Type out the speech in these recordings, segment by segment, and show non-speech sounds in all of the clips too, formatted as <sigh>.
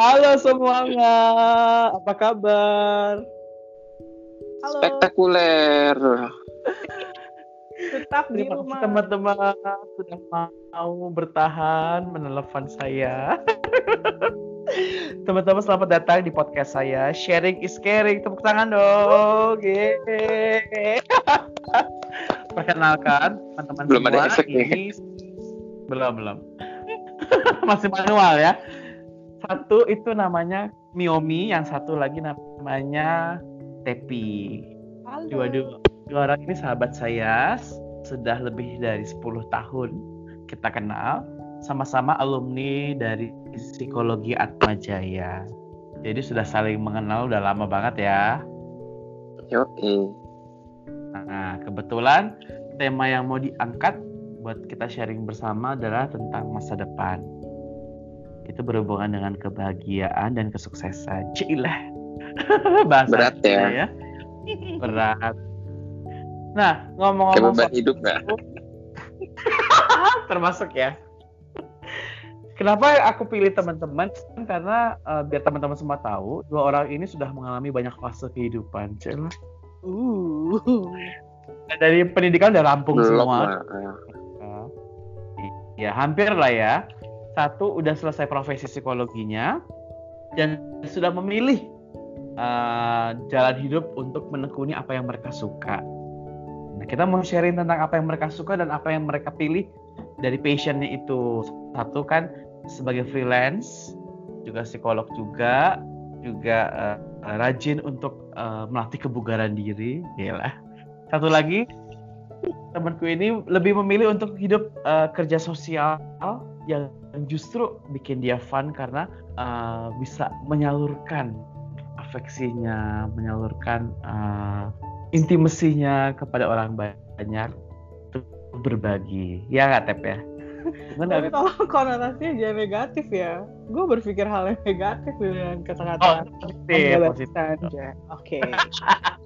Halo semuanya, apa kabar? Halo. Spektakuler. Tetap di rumah. Teman-teman sudah mau bertahan menelepon saya. <laughs> Teman-teman selamat datang di podcast saya. Sharing is caring. Tepuk tangan dong. Yeay. <laughs> Perkenalkan teman-teman belum semua. ada efek ini belum belum. <laughs> Masih manual ya. Satu itu namanya Miomi, yang satu lagi namanya Tepi. Dua, dua, dua orang ini sahabat saya sudah lebih dari 10 tahun kita kenal sama-sama alumni dari psikologi Atma Jaya. Jadi sudah saling mengenal udah lama banget ya. Yo, Nah, kebetulan tema yang mau diangkat buat kita sharing bersama adalah tentang masa depan. Itu berhubungan dengan kebahagiaan dan kesuksesan. Cilah. <laughs> Bahasa Berat ya. ya. <laughs> Berat. Nah, ngomong-ngomong Kebeban hidup nggak? <laughs> termasuk ya. Kenapa aku pilih teman-teman? Karena uh, biar teman-teman semua tahu, dua orang ini sudah mengalami banyak fase kehidupan. Cila. Uh. Dari pendidikan udah rampung Belum semua. lah. Ya hampir lah ya. Satu udah selesai profesi psikologinya dan sudah memilih uh, jalan hidup untuk menekuni apa yang mereka suka. Nah, kita mau sharing tentang apa yang mereka suka dan apa yang mereka pilih dari passionnya itu. Satu kan sebagai freelance, juga psikolog juga, juga uh, rajin untuk uh, melatih kebugaran diri, Gila. Satu lagi temanku ini lebih memilih untuk hidup uh, kerja sosial yang justru bikin dia fun karena uh, bisa menyalurkan afeksinya, menyalurkan uh, intimasinya kepada orang banyak untuk berbagi. Ya nggak Tep ya? <laughs> Tapi kalau konotasinya jangan negatif ya. Gue berpikir hal yang negatif dengan kata-kata oh, positif, positif. Oke. Okay. <laughs>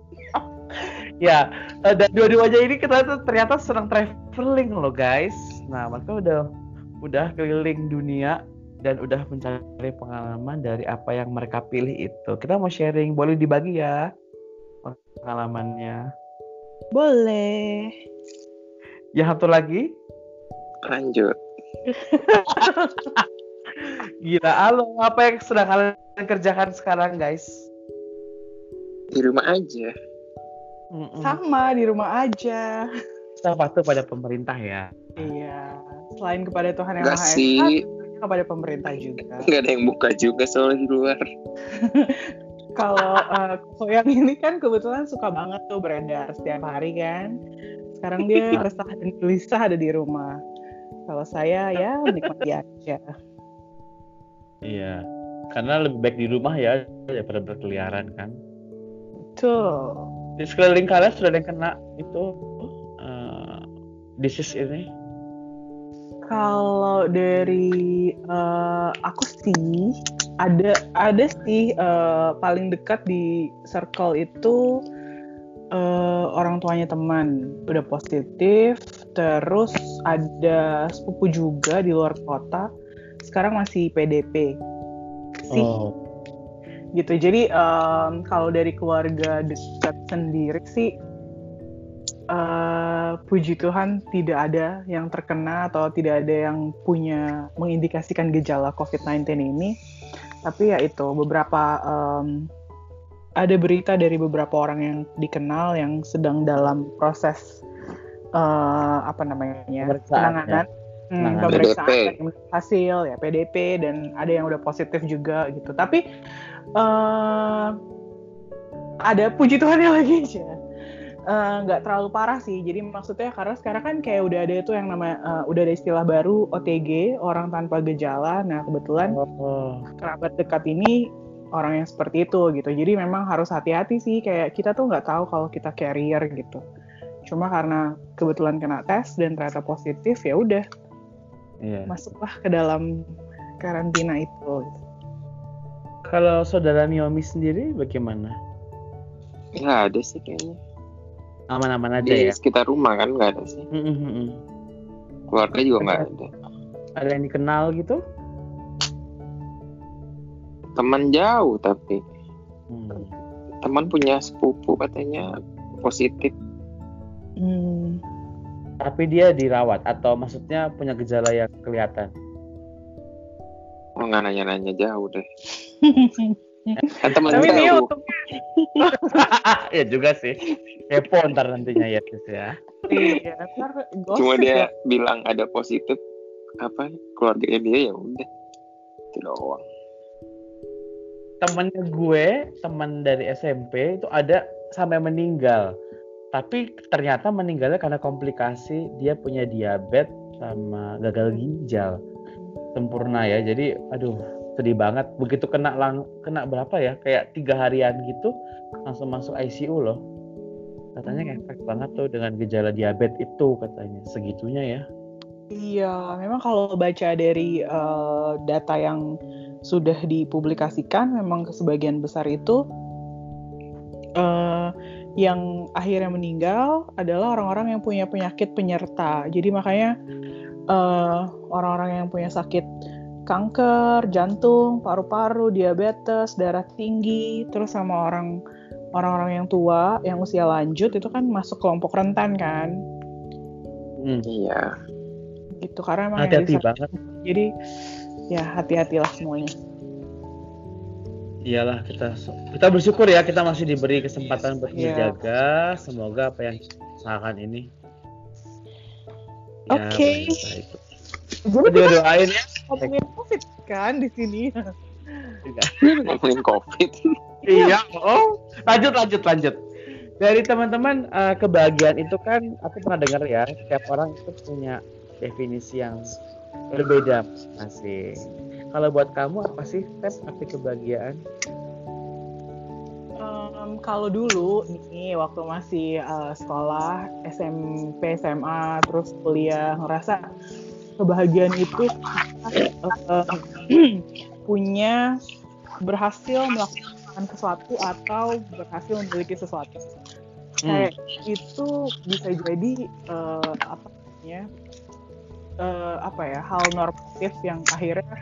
ya, dan dua-duanya ini kita tuh ternyata senang traveling loh guys. Nah, mereka udah udah keliling dunia dan udah mencari pengalaman dari apa yang mereka pilih itu. Kita mau sharing, boleh dibagi ya pengalamannya. Boleh. Yang satu lagi? Lanjut. <laughs> Gila, halo, apa yang sedang kalian kerjakan sekarang, guys? Di rumah aja. Mm-mm. Sama, di rumah aja. Kita patuh pada pemerintah ya. Iya. Selain kepada Tuhan yang Gak Maha. Esa, kepada pemerintah juga. <laughs> Gak ada yang buka juga soalnya di luar. <laughs> Kalau uh, yang ini kan kebetulan suka banget tuh beredar setiap hari kan. Sekarang dia <laughs> resah dan gelisah ada di rumah. Kalau saya ya nikmati aja. Iya, karena lebih baik di rumah ya daripada berkeliaran kan. Betul. Di sekeliling kalian sudah ada yang kena itu uh, disease ini? Kalau dari uh, aku sih ada ada sih uh, paling dekat di circle itu uh, orang tuanya teman. Udah positif terus ada sepupu juga di luar kota. Sekarang masih PDP sih Oh, gitu. Jadi um, kalau dari keluarga dekat sendiri sih uh, puji Tuhan tidak ada yang terkena atau tidak ada yang punya mengindikasikan gejala COVID-19 ini. Tapi ya itu beberapa um, ada berita dari beberapa orang yang dikenal yang sedang dalam proses uh, apa namanya penanganan. hmm, Penanganan. pemeriksaan hasil ya PDP dan ada yang udah positif juga gitu. Tapi uh, ada puji Tuhan yang lagi aja Eh, nggak terlalu parah sih jadi maksudnya karena sekarang kan kayak udah ada itu yang nama uh, udah ada istilah baru OTG orang tanpa gejala nah kebetulan oh. kerabat dekat ini orang yang seperti itu gitu jadi memang harus hati-hati sih kayak kita tuh nggak tahu kalau kita carrier gitu cuma karena kebetulan kena tes dan ternyata positif ya udah Iya. masuklah ke dalam karantina itu gitu. Kalau saudara Miomi sendiri bagaimana? Nggak ada sih kayaknya. Aman-aman aja Di ya. sekitar rumah kan nggak ada sih. Keluarga juga nggak ada. Ada yang dikenal gitu? teman jauh tapi Hmm. teman punya sepupu katanya positif Hmm. Tapi dia dirawat atau maksudnya punya gejala yang kelihatan. Oh nggak nanya-nanya jauh deh <laughs> kan teman Tapi dia <laughs> ya juga sih. Kepo ntar nantinya ya Tis ya. iya, ntar cuma ya. dia bilang ada positif apa keluarganya dia ya udah itu doang Temennya gue, teman dari SMP itu ada sampai meninggal. Tapi ternyata meninggalnya karena komplikasi dia punya diabetes sama gagal ginjal sempurna ya. Jadi aduh sedih banget. Begitu kena lang kena berapa ya? Kayak tiga harian gitu langsung masuk ICU loh. Katanya efek banget tuh dengan gejala diabetes itu katanya segitunya ya. Iya, memang kalau baca dari eh, data yang sudah dipublikasikan, memang sebagian besar itu eh, yang akhirnya meninggal adalah orang-orang yang punya penyakit penyerta. Jadi makanya eh, orang-orang yang punya sakit kanker, jantung, paru-paru, diabetes, darah tinggi, terus sama orang orang-orang yang tua, yang usia lanjut itu kan masuk kelompok rentan kan, Hmm. iya gitu karena emang Hati-hati banget. Jadi ya hati-hatilah semuanya. Iyalah kita kita bersyukur ya kita masih diberi kesempatan buat Iya. menjaga. Semoga apa yang kita usahakan ini. Ya, Oke. Jadi Kita juga doain ya. ngomongin COVID kan di sini. ngomongin covid Iya. Oh, lanjut lanjut lanjut. Dari teman-teman eh, kebahagiaan itu kan aku pernah dengar ya, setiap orang itu punya definisi yang berbeda masing. Kalau buat kamu apa sih Step arti kebahagiaan? Em, kalau dulu nih waktu masih eh, sekolah SMP SMA terus kuliah ngerasa kebahagiaan itu <clears throat> punya berhasil melakukan sesuatu atau berhasil memiliki sesuatu. Hmm. Kayak itu bisa jadi eh, apa namanya eh, apa ya hal normatif yang akhirnya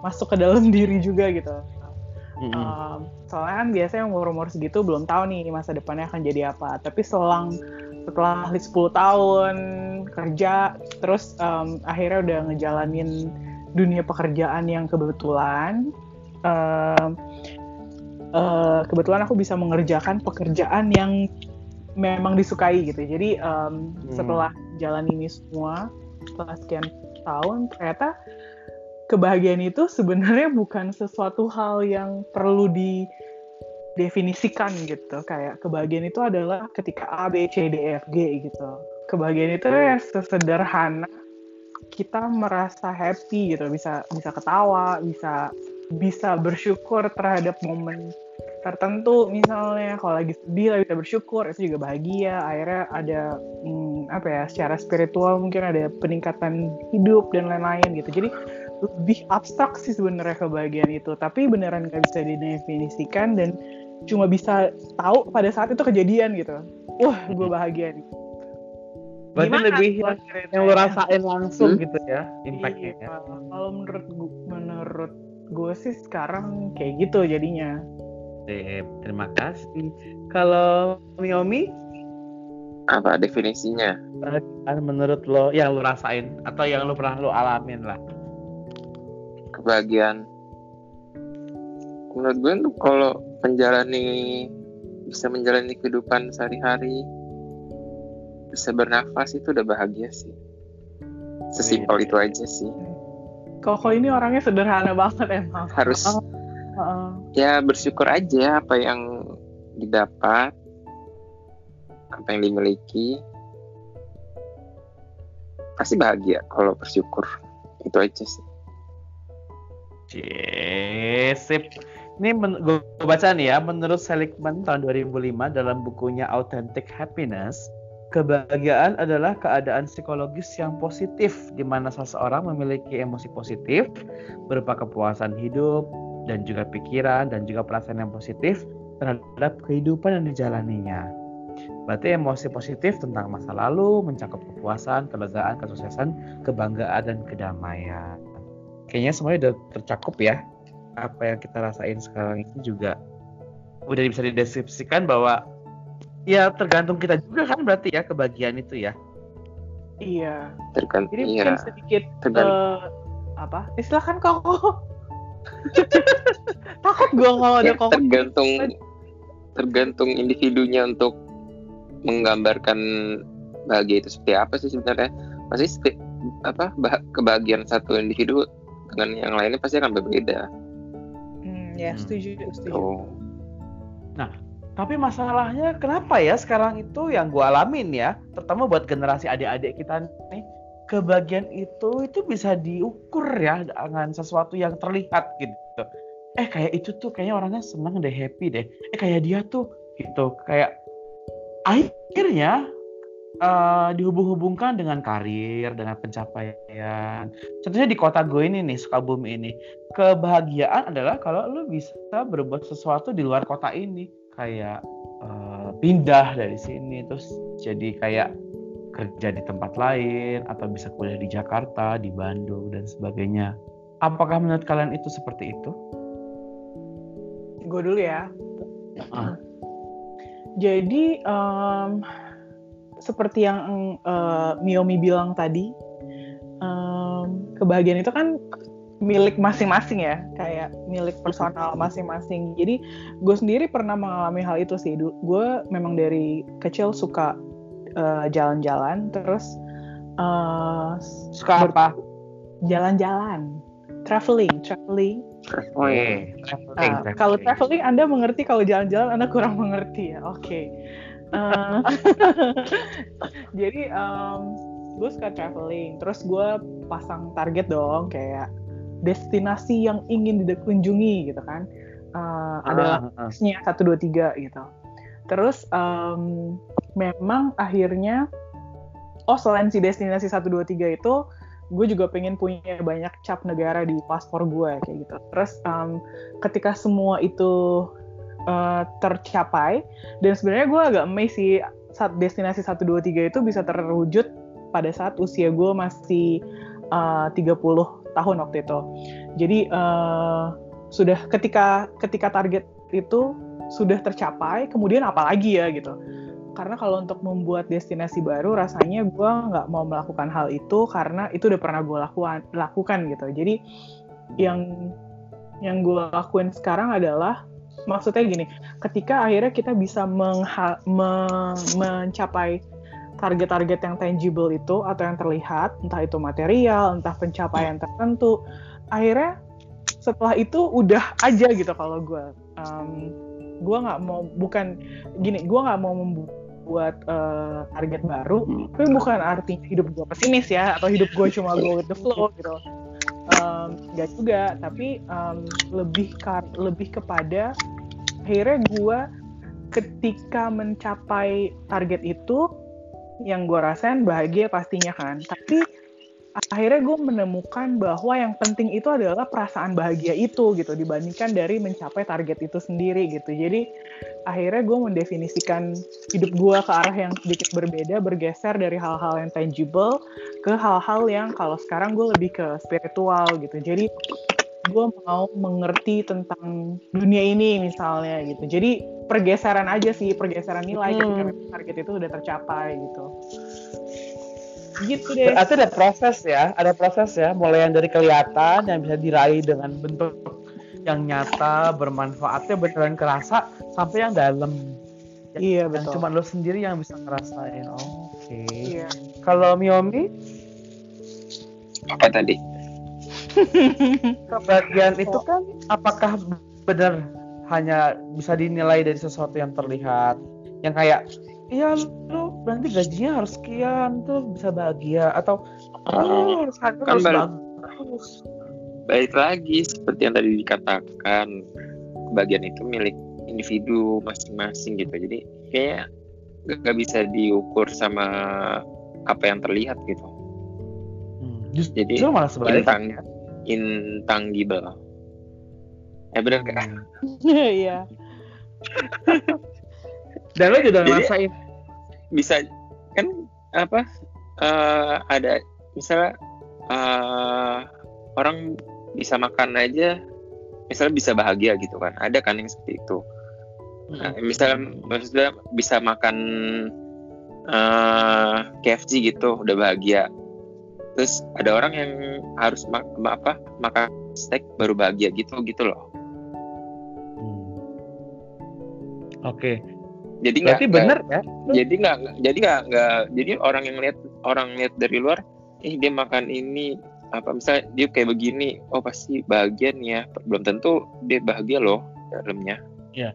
masuk ke dalam <laughs> diri juga gitu. Mm-mm. Um, soalnya kan biasanya umur-umur segitu belum tahu nih masa depannya akan jadi apa. Tapi selang setelah 10 tahun kerja, terus um, akhirnya udah ngejalanin dunia pekerjaan yang kebetulan, um, uh, kebetulan aku bisa mengerjakan pekerjaan yang memang disukai gitu. Jadi um, Hmm. setelah jalan ini semua, setelah sekian tahun, ternyata kebahagiaan itu sebenarnya bukan sesuatu hal yang perlu didefinisikan gitu. Kayak kebahagiaan itu adalah ketika A, B, C, D, E, F, G gitu. Kebahagiaan itu ya sesederhana kita merasa happy gitu, bisa bisa ketawa, bisa bisa bersyukur terhadap momen tertentu. Misalnya kalau lagi sedih lah bisa bersyukur itu juga bahagia. Akhirnya ada hmm, apa ya secara spiritual mungkin ada peningkatan hidup dan lain-lain gitu. Jadi lebih abstrak sih sebenarnya kebahagiaan itu tapi beneran nggak bisa didefinisikan dan cuma bisa tahu pada saat itu kejadian gitu wah gue bahagia nih Berarti Gimana lebih yang, yang lo rasain langsung Hmm? gitu ya impactnya. Iya, kalau menurut gu- menurut gue sih sekarang kayak gitu jadinya Sip, terima kasih. Kalau Miomi, apa definisinya menurut lo yang lo rasain atau yang lo pernah lo alamin lah. Kebahagiaan. Menurut gue tuh kalau menjalani bisa menjalani kehidupan sehari-hari bisa bernafas itu udah bahagia sih. Sesimpel itu aja sih. Koko ini orangnya sederhana banget emang. Harus Oh. Heeh. ya bersyukur aja apa yang didapat apa yang dimiliki. Pasti bahagia kalau bersyukur. Itu aja sih sip. Ini gue baca nih ya, menurut Seligman tahun 2005 dalam bukunya Authentic Happiness, kebahagiaan adalah keadaan psikologis yang positif di mana seseorang memiliki emosi positif berupa kepuasan hidup dan juga pikiran dan juga perasaan yang positif terhadap kehidupan yang dijalaninya. Berarti emosi positif tentang masa lalu mencakup kepuasan, kelegaan, kesuksesan, kebanggaan dan kedamaian. Kayaknya semuanya udah tercakup ya apa yang kita rasain sekarang ini juga udah bisa dideskripsikan bahwa ya tergantung kita juga kan berarti ya kebahagiaan itu ya. Iya. Tergantung Jadi iya. mungkin sedikit Tergantung. eh, apa? Eh, silakan kok. <laughs> Takut gua kalau ada Ya, kok. tergantung tergantung individunya untuk menggambarkan bahagia itu seperti apa sih sebenarnya pasti apa bah- kebahagiaan satu individu dengan yang lainnya pasti akan berbeda Hmm, ya Hmm. setuju, setuju. oh Tapi masalahnya kenapa ya sekarang itu yang gue alamin ya, terutama buat generasi adik-adik kita nih, kebahagiaan itu itu bisa diukur ya dengan sesuatu yang terlihat gitu. Eh kayak itu tuh kayaknya orangnya senang deh, happy deh. Eh kayak dia tuh gitu, kayak akhirnya eh, dihubung-hubungkan dengan karir, dengan pencapaian. Contohnya di kota gue ini nih, Sukabumi ini, kebahagiaan adalah kalau lu bisa berbuat sesuatu di luar kota ini kayak eh, pindah dari sini terus jadi kayak kerja di tempat lain atau bisa kuliah di Jakarta, di Bandung dan sebagainya. Apakah menurut kalian itu seperti itu? Gue dulu ya. Ah. Jadi em, seperti yang eh, Miomi bilang tadi, em, kebahagiaan itu kan milik masing-masing ya, kayak milik personal masing-masing. Jadi gue sendiri pernah mengalami hal itu sih. Gue memang dari kecil suka eh, jalan-jalan, terus eh, Suka apa? jalan-jalan, traveling, traveling. oh iya traveling, Nah, kalau traveling Anda mengerti, kalau jalan-jalan Anda kurang mengerti ya. Oke. Eh, <laughs> jadi gue suka traveling, terus gue pasang target dong kayak destinasi yang ingin dikunjungi gitu kan. Adalah Ah, ah. nya satu dua tiga gitu. Terus em, memang akhirnya oh selain si destinasi 1 2 3 itu gue juga pengen punya banyak cap negara di paspor gue kayak gitu. Terus em, ketika semua itu eh, tercapai dan sebenarnya gue agak amazed sih saat destinasi 1 2 3 itu bisa terwujud pada saat usia gue masih eh, 30 tahun waktu itu. Jadi eh, sudah ketika ketika target itu sudah tercapai, kemudian apa lagi ya gitu. Karena kalau untuk membuat destinasi baru, rasanya gue nggak mau melakukan hal itu karena itu udah pernah gue lakukan, lakukan gitu. Jadi yang yang gue lakuin sekarang adalah maksudnya gini, ketika akhirnya kita bisa mengha- me- mencapai target-target yang tangible itu atau yang terlihat, entah itu material, entah pencapaian tertentu, akhirnya setelah itu udah aja gitu kalau gue. Um, gue nggak mau bukan gini, gue nggak mau membuat eh, target baru, tapi bukan artinya hidup gue pesimis ya atau hidup gue cuma go with the flow gitu. Um, gak juga, tapi um, lebih kar- lebih kepada akhirnya gue ketika mencapai target itu yang gue rasain bahagia pastinya kan. Tapi akhirnya gue menemukan bahwa yang penting itu adalah perasaan bahagia itu gitu dibandingkan dari mencapai target itu sendiri gitu. Jadi akhirnya gue mendefinisikan hidup gue ke arah yang sedikit berbeda bergeser dari hal-hal yang tangible ke hal-hal yang kalau sekarang gue lebih ke spiritual gitu. Jadi gue mau mengerti tentang dunia ini misalnya gitu. Jadi pergeseran aja sih pergeseran nilai Hmm. ketika target itu udah tercapai gitu. Gitu deh. Berarti ada proses ya, ada proses ya, mulai yang dari kelihatan yang bisa diraih dengan bentuk yang nyata, bermanfaatnya beneran kerasa sampai yang dalam. Yang, Iya, yang betul. cuma lo sendiri yang bisa ngerasain. Oh, Oke. iya Kalau Miomi, apa tadi kebahagiaan <laughs> itu kan apakah benar hanya bisa dinilai dari sesuatu yang terlihat? Yang kayak iya lu nanti gajinya harus sekian tuh bisa bahagia atau oh, harus harus Kan bagus. Balik lagi seperti yang tadi dikatakan kebahagiaan itu milik individu masing-masing gitu. Jadi kayak nggak bisa diukur sama apa yang terlihat gitu. Hmm, Justru Jadi, malah sebaliknya. intangible. Eh bener kan <laughs> iya. Dan lo juga ngerasain. bisa kan apa eh, ada misalnya eh, orang bisa makan aja misalnya bisa bahagia gitu kan ada kan yang seperti itu nah, misalnya maksudnya bisa makan uh, KFC gitu udah bahagia terus ada orang yang harus mak apa makan steak baru bahagia gitu gitu loh Hmm. Oke. jadi nggak benar ya? jadi nggak jadi nggak nggak jadi orang yang lihat orang lihat dari luar eh dia makan ini apa misalnya dia kayak begini oh pasti bahagia nih ya belum tentu dia bahagia loh dalamnya Iya.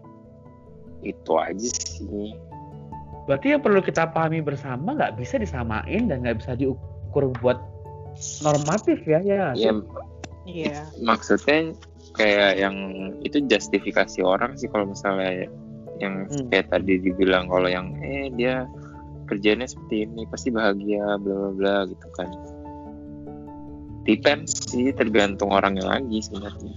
itu aja sih Berarti yang perlu kita pahami bersama nggak bisa disamain dan nggak bisa diukur buat normatif ya ya. ya Iya. maksudnya kayak yang itu justifikasi orang sih kalau misalnya yang Hmm. kayak tadi dibilang kalau yang eh dia kerjanya seperti ini pasti bahagia bla bla bla gitu kan depends sih tergantung orangnya lagi sebenarnya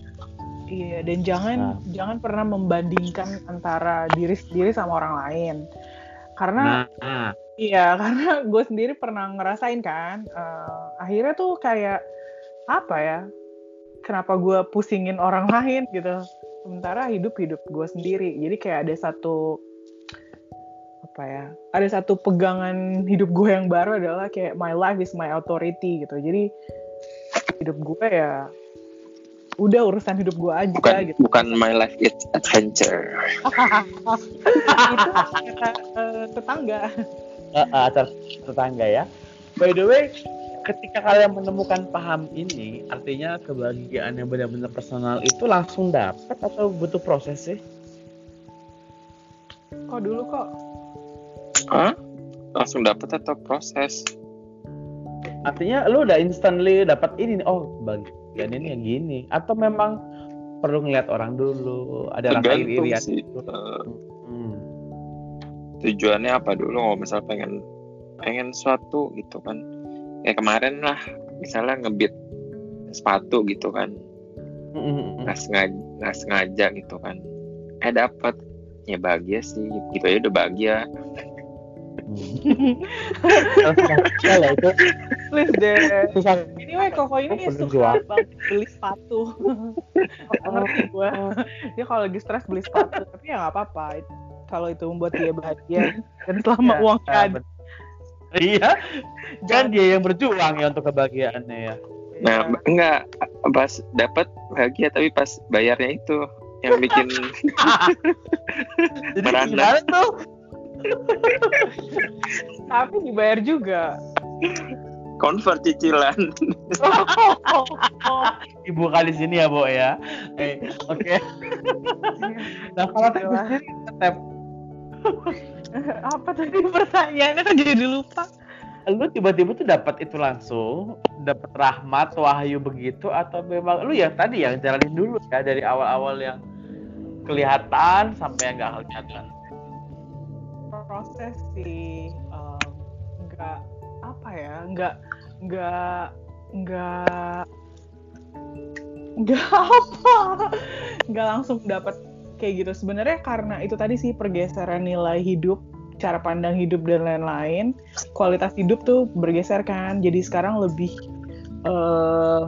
Iya, dan jangan Nah. jangan pernah membandingkan antara diri sendiri sama orang lain. Karena Nah, iya, <laughs> karena gue sendiri pernah ngerasain kan. eh, akhirnya tuh kayak apa ya? Kenapa gue pusingin orang <laughs> lain gitu? Sementara hidup hidup gue sendiri. Jadi kayak ada satu apa ya? Ada satu pegangan hidup gue yang baru adalah kayak my life is my authority gitu. Jadi hidup gue ya udah urusan hidup gue aja bukan gitu. bukan my life it's adventure itu kata eh, tetangga. eh, acara tetangga ya. By the way, ketika kalian menemukan paham ini, artinya kebahagiaan yang benar-benar personal itu langsung dapat atau butuh proses sih? Kok dulu kok Hah? langsung dapat atau proses Artinya lu udah instantly dapat ini, nih, oh bagian ini yang gini, atau memang perlu ngeliat orang dulu, ada rasa sih. gitu. Eh, Hmm. tujuannya apa dulu? Kalau misal pengen pengen suatu gitu kan. Kayak kemarin lah misalnya ngebit sepatu gitu kan. Hmm, nggak sengaja nggak sengaja gitu kan. Eh dapat ya bahagia sih. Gitu aja udah bahagia. Ya lah itu please deh. susah. Anyway, Koko ini Oh, suka beli sepatu. Ngerti gue. Dia kalau lagi stres beli sepatu, tapi ya nggak apa-apa. Kalau itu membuat dia bahagia dan selama Ya, uang ya, kan. bet- Iya, kan dia yang berjuang ya untuk kebahagiaannya ya. nah Iya. enggak pas dapat bahagia tapi pas bayarnya itu yang bikin <laughs> Jadi Merana. gimana tuh? Tapi dibayar juga. convert cicilan Ibu kali sini ya, Bo ya. Eh, Oke. Nah, kalau Gila. sendiri Teh, Apa tadi pertanyaannya kan jadi lupa. lu tiba-tiba tuh dapat itu langsung, dapat rahmat, wahyu begitu atau memang lu ya tadi yang jalanin dulu ya dari awal-awal yang kelihatan sampai yang nggak kelihatan. Proses sih nggak apa ya nggak nggak nggak nggak <laughs> apa nggak langsung dapat kayak gitu. Sebenarnya karena itu tadi sih pergeseran nilai hidup cara pandang hidup dan lain-lain kualitas hidup tuh bergeser kan. Jadi sekarang lebih eh,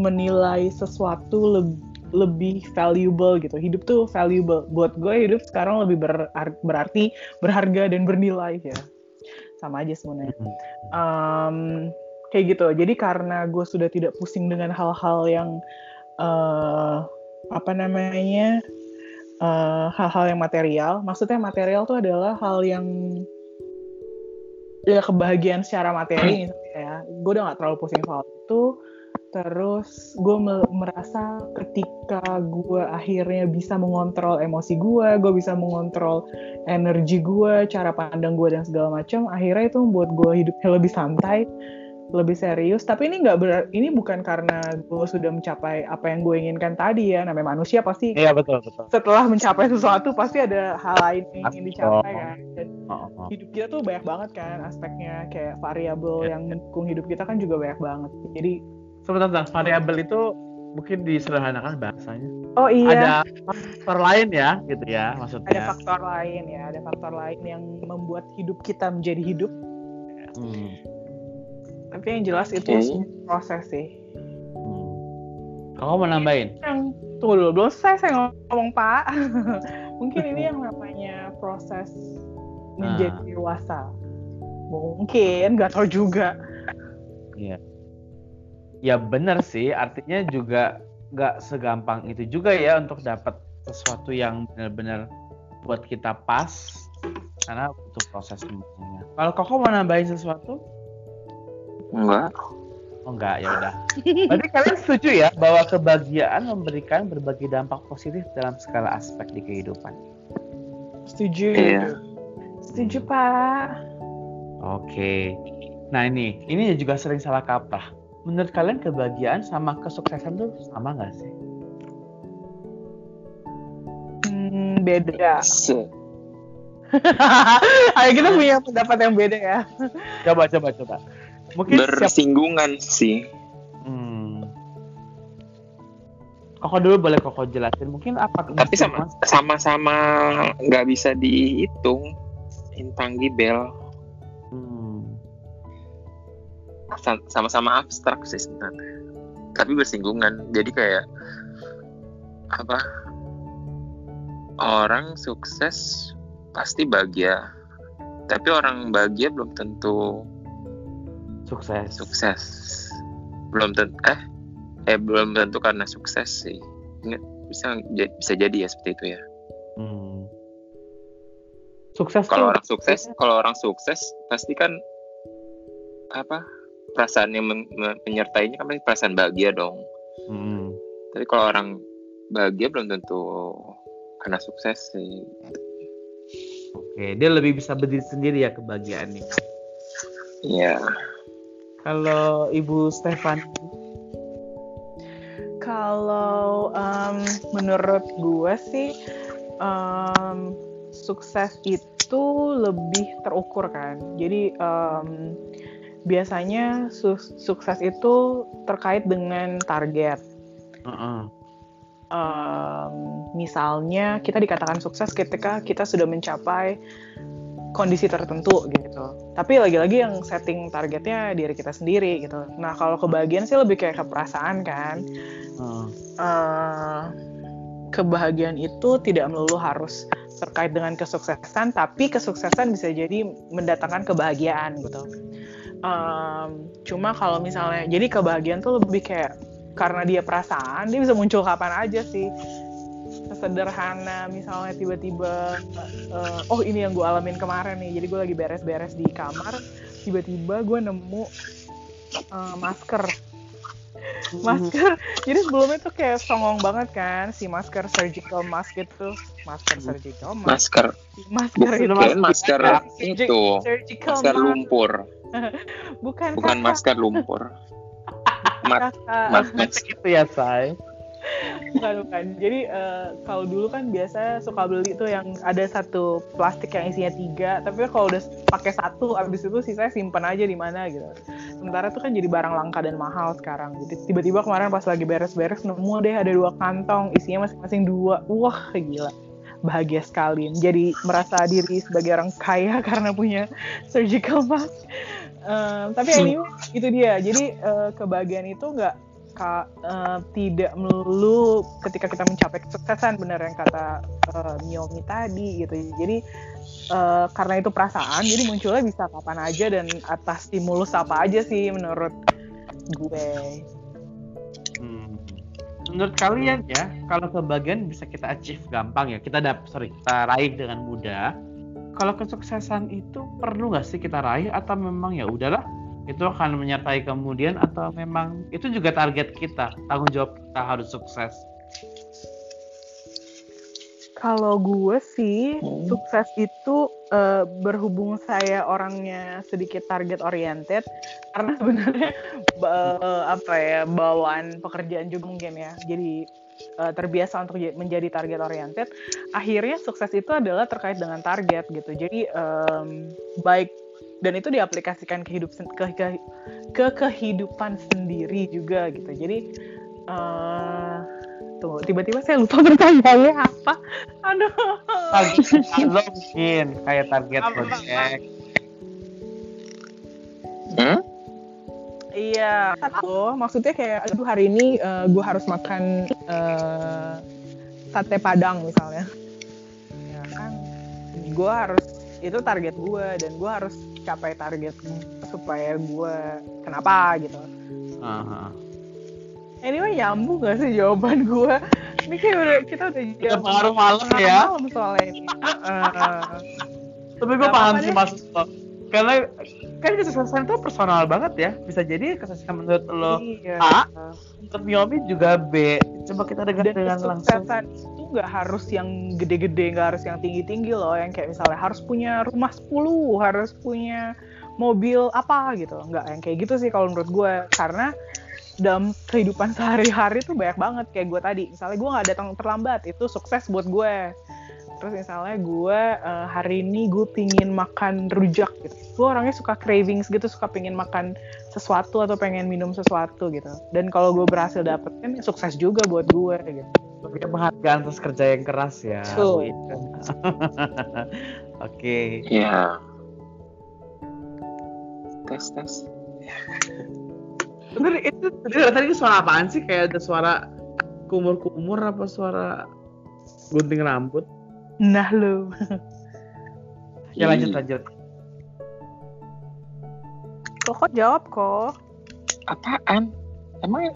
menilai sesuatu lebih lebih valuable gitu. Hidup tuh valuable. Buat gue hidup sekarang lebih berar- berarti berharga dan bernilai ya. Sama aja sebenarnya. Em, kayak gitu. Jadi karena gue sudah tidak pusing dengan hal-hal yang eh, apa namanya eh, hal-hal yang material. Maksudnya material tuh adalah hal yang ya kebahagiaan secara materi misalnya ya. Gue udah nggak terlalu pusing soal itu terus gue me- merasa ketika gue akhirnya bisa mengontrol emosi gue gue bisa mengontrol energi gue cara pandang gue dan segala macam akhirnya itu membuat gue hidupnya lebih santai lebih serius tapi ini nggak ber ini bukan karena gue sudah mencapai apa yang gue inginkan tadi ya namanya manusia pasti Iya betul betul. setelah mencapai sesuatu pasti ada hal lain yang ingin dicapai Oh. kan dan Oh, oh. hidup kita tuh banyak banget kan aspeknya kayak variabel Ya. yang mendukung hidup kita kan juga banyak banget jadi Sebentar, variabel itu mungkin disederhanakan bahasanya. oh Ada faktor lain ya, gitu ya ada maksudnya. faktor lain ya ada faktor lain yang membuat hidup kita menjadi hidup Hmm. tapi yang jelas itu semua proses sih Hmm. Kamu mau nambahin? yang tunggu dulu belum selesai saya ngomong pak <laughs> mungkin ini yang namanya proses menjadi Ah. dewasa mungkin nggak tahu juga Iya. Ya benar sih, artinya juga nggak segampang itu juga ya untuk dapat sesuatu yang benar-benar buat kita pas karena butuh proses semuanya. Kalau Koko mau nambahin sesuatu? Enggak. Oh enggak, ya udah. Berarti kalian setuju ya bahwa kebahagiaan memberikan berbagai dampak positif dalam segala aspek di kehidupan. setuju Iya. setuju pak Oke. Nah ini, ini juga sering salah kaprah. Menurut kalian kebahagiaan sama kesuksesan tuh sama nggak sih? hmm, beda <laughs> Ayo kita punya pendapat yang beda ya Coba, coba, coba. Mungkin siap bersinggungan sih. Hmm. Koko dulu boleh Koko jelasin. Mungkin apa? Tapi sama sama-sama nggak bisa dihitung intangible. Sama-sama abstrak sih sebenarnya. Tapi bersinggungan. Jadi kayak apa? Orang sukses pasti bahagia. Tapi orang bahagia belum tentu Sukses. sukses. Belum tentu eh eh belum tentu karena sukses sih. Nggak- Bisa bisa jadi ya seperti itu ya. Hmm. Sukses kalau orang sukses kalau orang sukses pasti kan apa perasaan yang men- men- menyertainya kan pasti perasaan bahagia dong Hmm. tapi kalau orang bahagia belum tentu karena sukses sih Oke, dia lebih bisa berdiri sendiri ya kebahagiaannya. Iya Kalau Ibu Stefan, Kalau em, menurut gue sih em, sukses itu lebih terukur kan. Jadi em, biasanya su- sukses itu terkait dengan target. Heeh. Em, misalnya kita dikatakan sukses ketika kita sudah mencapai kondisi tertentu gitu. Tapi lagi-lagi yang setting targetnya diri kita sendiri gitu. Nah kalau kebahagiaan sih lebih kayak ke perasaan kan. Heeh. eh, kebahagiaan itu tidak melulu harus terkait dengan kesuksesan, tapi kesuksesan bisa jadi mendatangkan kebahagiaan gitu. Em, cuma kalau misalnya, jadi kebahagiaan tuh lebih kayak karena dia perasaan, dia bisa muncul kapan aja sih. Sederhana, misalnya tiba-tiba, eh, oh ini yang gue alamin kemarin nih, jadi gue lagi beres-beres di kamar, tiba-tiba gue nemu eh, masker. Masker jadi sebelumnya tuh kayak songong banget kan si masker surgical mask itu. Masker surgical mask. Masker. Masker itu bukan masker Surgi- itu. surgical masker mask. lumpur <laughs> bukan bukan kakak, masker lumpur. <laughs> Mat kakak. mat gitu ya, Say. bukan bukan. Jadi eh, kalau dulu kan biasa suka beli tuh yang ada satu plastik yang isinya tiga tapi kalau udah pakai satu abis itu sisanya simpan aja di mana gitu. Sementara tuh kan jadi barang langka dan mahal sekarang. Gitu tiba-tiba kemarin pas lagi beres-beres nemu deh ada dua kantong isinya masing-masing dua. Wah gila. Bahagia sekali. Menjadi merasa diri sebagai orang kaya <laughs> karena punya surgical mask Eh, tapi anyway itu dia jadi eh, kebahagiaan itu nggak ka- eh, tidak melulu ketika kita mencapai kesuksesan benar yang kata eh, Miomi tadi gitu jadi eh, karena itu perasaan jadi munculnya bisa kapan aja dan atas stimulus apa aja sih menurut gue Hmm. Menurut kalian ya, kalau kebahagiaan bisa kita achieve gampang ya, kita dap sorry, kita raih dengan mudah. Kalau kesuksesan itu perlu nggak sih kita raih atau memang ya udahlah itu akan menyertai kemudian atau memang itu juga target kita tanggung jawab kita harus sukses. Kalau gue sih Hmm. sukses itu eh, berhubung saya orangnya sedikit target oriented karena sebenarnya <laughs> eh, apa ya bawaan pekerjaan juga mungkin ya jadi eh, terbiasa untuk menjadi target oriented akhirnya sukses itu adalah terkait dengan target gitu jadi em, baik dan itu diaplikasikan ke hidup ke, ke, ke kehidupan sendiri juga gitu jadi eh Tuh, tiba-tiba saya lupa <laughs> pertanyaannya apa. Aduh. Target lo mungkin kayak target project. hmm? Iya, satu maksudnya kayak aduh hari ini gue harus makan eh, sate padang misalnya ya kan gue harus itu target gue dan gue harus capai target supaya gue kenapa gitu Aha. anyway nyambung gak sih jawaban gue ini kayak udah kita udah jam pengaruh malam ya. malam soalnya ini Heeh. Tapi gue paham sih maksud lo. Karena kan kesuksesan itu personal banget ya. Bisa jadi kesuksesan menurut lo iya. A, menurut Miomi juga B. Coba kita dengar dan dengan langsung. kesuksesan itu nggak harus yang gede-gede nggak harus yang tinggi-tinggi loh yang kayak misalnya harus punya rumah 10 harus punya mobil apa gitu nggak yang kayak gitu sih kalau menurut gue karena dalam kehidupan <laughs> sehari-hari tuh banyak banget kayak gue tadi misalnya gue nggak datang terlambat itu sukses buat gue terus misalnya gue eh, hari ini gue pingin makan rujak gitu gue orangnya suka cravings gitu suka pingin makan sesuatu atau pengen minum sesuatu gitu dan kalau gue berhasil dapetin ya sukses juga buat gue gitu Sebagai penghargaan atas kerja yang keras ya. <laughs> Oke. Ya. Tes tes. Bener, itu tadi tadi suara apaan sih? Kayak ada suara kumur-kumur apa suara gunting rambut? Nah lo <laughs> Ya lanjut lanjut. kok kok jawab kok Apaan? Emang <laughs>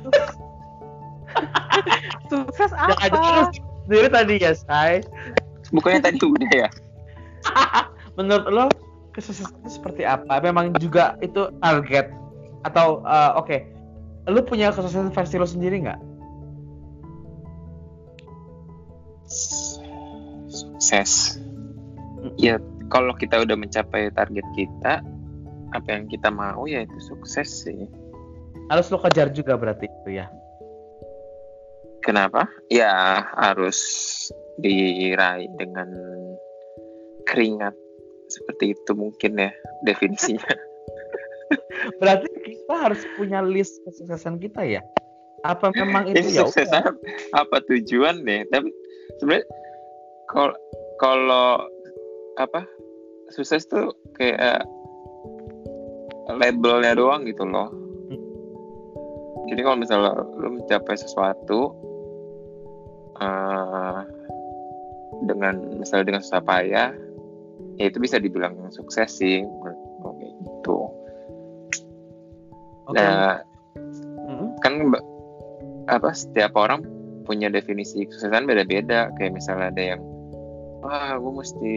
sukses Yang aja apa terus sendiri tadi ya, Say. bukannya tadi udah ya? <laughs> Menurut lo kesuksesan itu seperti apa? Memang juga itu target atau eh, oke, lo punya kesuksesan versi lo sendiri nggak? Sukses. Ya, kalau kita udah mencapai target kita, apa yang kita mau ya itu sukses sih. Harus lo kejar juga berarti itu ya. Kenapa? Ya harus diraih dengan keringat seperti itu mungkin ya definisinya. <laughs> <laughs> Berarti kita harus punya list kesuksesan kita ya. Apa memang <laughs> itu ya? sukses apa, apa tujuan deh? Tapi sebenarnya kalau kalau apa sukses tuh kayak labelnya doang gitu loh. Jadi kalau misalnya lu mencapai sesuatu eh, dengan misalnya dengan susah payah, ya itu bisa dibilang sukses sih kayak gitu. Oke. Nah, Mm-mm. kan apa setiap orang punya definisi kesuksesan beda-beda kayak misalnya ada yang wah gue mesti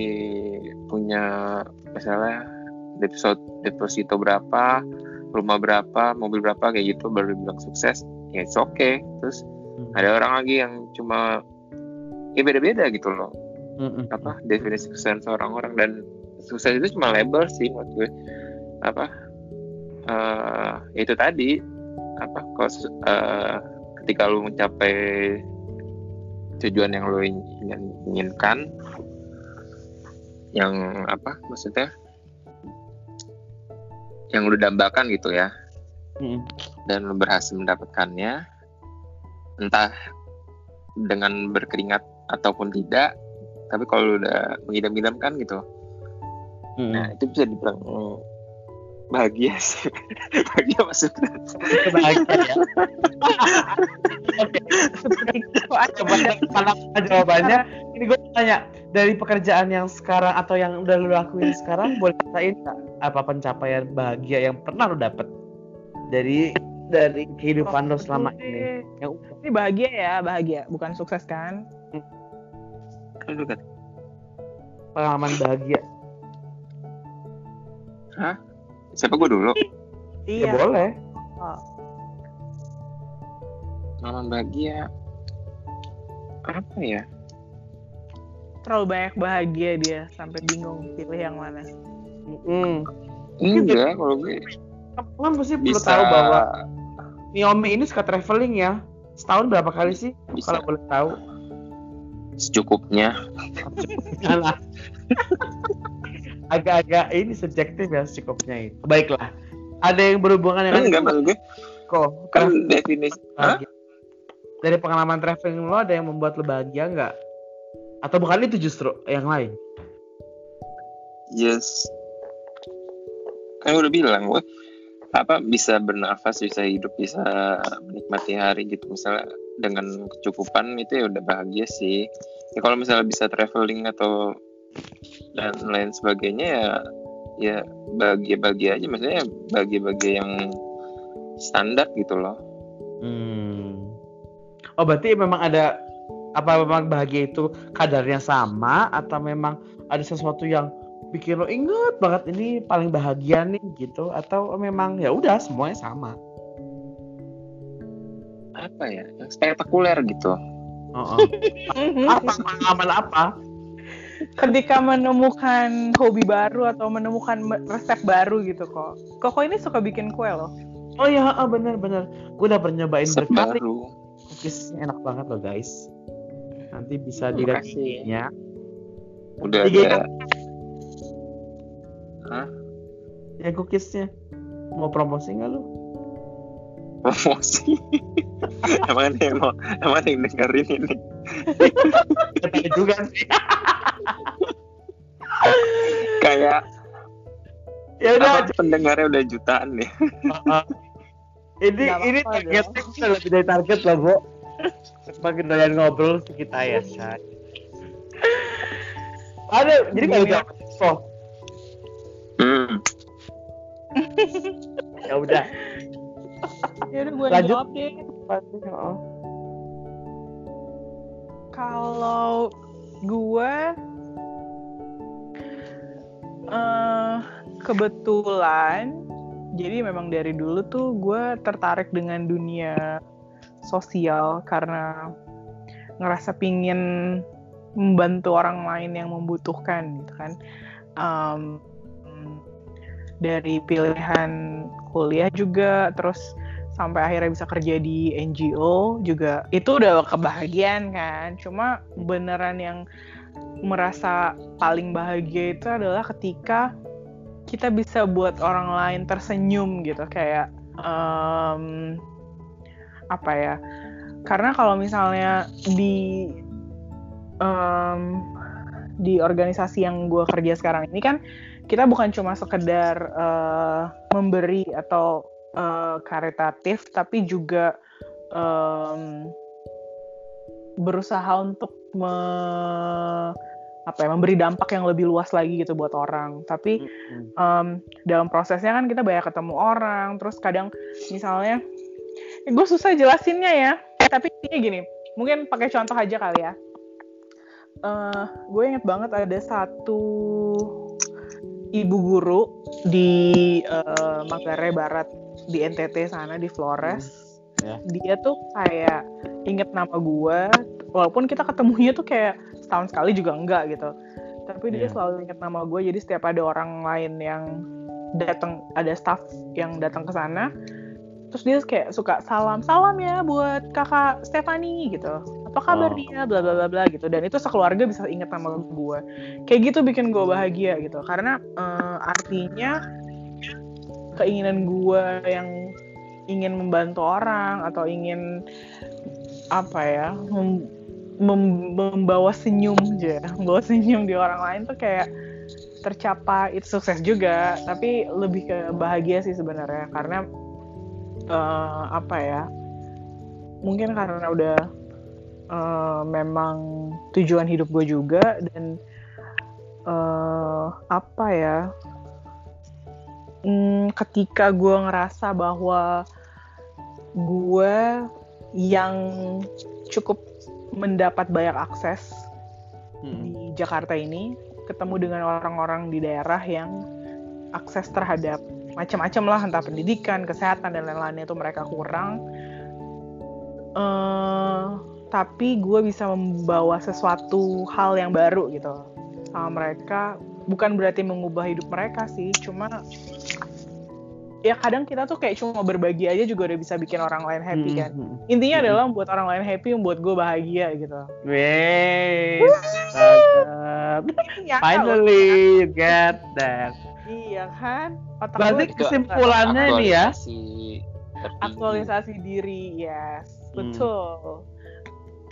punya misalnya deposito deposito berapa rumah berapa mobil berapa kayak gitu baru bilang sukses ya it's okay terus Hmm. ada orang lagi yang cuma ya beda-beda gitu loh Mm-mm. apa definisi kesuksesan seorang orang dan sukses itu cuma label sih menurut gue apa eh itu tadi apa su- eh, ketika lu mencapai tujuan yang lu ingin- inginkan yang apa maksudnya? Yang lu dambakan gitu ya. Mm-mm. dan lu berhasil mendapatkannya. Entah dengan berkeringat ataupun tidak. Tapi kalau lu udah mengidam-idamkan gitu. Mm-mm. nah itu bisa dibilang bahagia sih. <laughs> Bahagia maksudnya. Itu bahagia ya. <laughs> Oke, seperti itu aja. Coba karena jawabannya. Ini gue tanya dari pekerjaan yang sekarang atau yang udah lu lakuin sekarang, boleh ceritain nggak apa pencapaian bahagia yang pernah lu dapet dari dari kehidupan lo selama ini? Yang ini bahagia ya bahagia. Bukan sukses kan? Kan lu kan pengalaman bahagia. Siapa gue dulu <laughs> Ya iya boleh. Oh, pengalaman bahagia apa ya terlalu banyak bahagia dia sampai bingung pilih yang mana Mm. enggak kalau gue Kan pasti perlu bisa tahu bahwa Miomi ini suka traveling ya. Setahun berapa kali sih? bisa Kalau boleh tahu. secukupnya Alah. <laughs> Agak-agak ini subjektif ya secukupnya itu. Baiklah. Ada yang berhubungan dengan enggak maksud gue kok kan definisi. Dari pengalaman traveling lo ada yang membuat lo bahagia nggak? Atau bukan itu justru yang lain? yes kan udah bilang gue apa bisa bernafas bisa hidup bisa menikmati hari gitu misalnya dengan kecukupan itu ya udah bahagia sih ya kalau misalnya bisa traveling atau dan lain sebagainya ya ya bahagia-bahagia aja maksudnya bahagia-bahagia yang standar gitu loh Hmm. Oh berarti memang ada apa memang bahagia itu kadarnya sama atau memang ada sesuatu yang bikin lo inget banget ini paling bahagia nih gitu atau memang ya udah semuanya sama. apa ya yang spektakuler gitu Oh, oh. <laughs> apa pengalaman apa? Ketika menemukan hobi baru atau menemukan me- resep baru gitu kok. Koko ini suka bikin kue loh. Oh ya, oh, bener-bener. Gue udah pernah nyobain Resep berkali. baru Cookies enak banget loh guys. Nanti bisa dilihat nya. udah ada Ya cookiesnya. Mau promosi nggak lu? promosi <laughs> emang ada yang mau emang ada yang dengerin ini <laughs> Kata juga sih. <laughs> kayak ya udah. pendengarnya udah jutaan nih Uh, <laughs> ini Nggak ini targetnya kita lebih dari target loh, Bu. Makin doyan ngobrol kita ya, Shay. Ada, jadi Iya. bisa info. hmm. Iya. Ya udah. Ya udah gue Lanjut. jawab deh. Pasti, oh. Kalau gue eh kebetulan jadi memang dari dulu tuh gue tertarik dengan dunia sosial karena ngerasa pingin membantu orang lain yang membutuhkan gitu kan. Em, dari pilihan kuliah juga terus sampai akhirnya bisa kerja di NGO juga. Itu udah kebahagiaan kan. Cuma beneran yang merasa paling bahagia itu adalah ketika kita bisa buat orang lain tersenyum gitu. Kayak em, apa ya? Karena kalau misalnya di em, di organisasi yang gue kerja sekarang ini kan kita bukan cuma sekedar eh, memberi atau eh, karitatif tapi juga em, berusaha untuk me- apa ya memberi dampak yang lebih luas lagi gitu buat orang. Tapi em, dalam prosesnya kan kita banyak ketemu orang terus kadang misalnya gue susah jelasinnya ya tapi intinya gini mungkin pakai contoh aja kali ya. Eh, gue inget banget ada satu ibu guru di eh, Manggarai Barat di NTT sana di Flores. Ya. dia tuh kayak inget nama gue walaupun kita ketemunya tuh kayak setahun sekali juga enggak gitu. Tapi dia Iya. selalu inget nama gue jadi setiap ada orang lain yang datang ada staff yang datang ke sana terus dia kayak suka salam salam ya buat kakak Stefani gitu. Apa kabar Oh. dia? Bla bla bla bla gitu. Dan itu sekeluarga bisa inget nama gue kayak gitu bikin gue bahagia gitu. Karena eh, artinya keinginan gue yang ingin membantu orang atau ingin apa ya mem- mem- membawa senyum aja. Membawa senyum di orang lain tuh kayak tercapai itu sukses juga. Tapi lebih ke bahagia sih sebenarnya. Karena eh, apa ya mungkin karena udah eh, memang tujuan hidup gue juga dan eh, apa ya Hmm, ketika gue ngerasa bahwa gue yang cukup mendapat banyak akses Hmm. di Jakarta ini ketemu dengan orang-orang di daerah yang akses terhadap macam-macam lah entah pendidikan, kesehatan dan lain-lainnya itu mereka kurang. Eh, tapi gue bisa membawa sesuatu hal yang baru gitu sama mereka. Bukan berarti mengubah hidup mereka sih, cuma ya kadang kita tuh kayak cuma berbagi aja juga udah bisa bikin orang lain happy kan. Hmm. Intinya Hmm. adalah membuat orang lain happy, membuat gue bahagia gitu. Iya, Finally you get that. Iya kan? Otak Berarti kesimpulannya ini ya. aktualisasi tertinggi. aktualisasi diri, yes, Hmm. betul.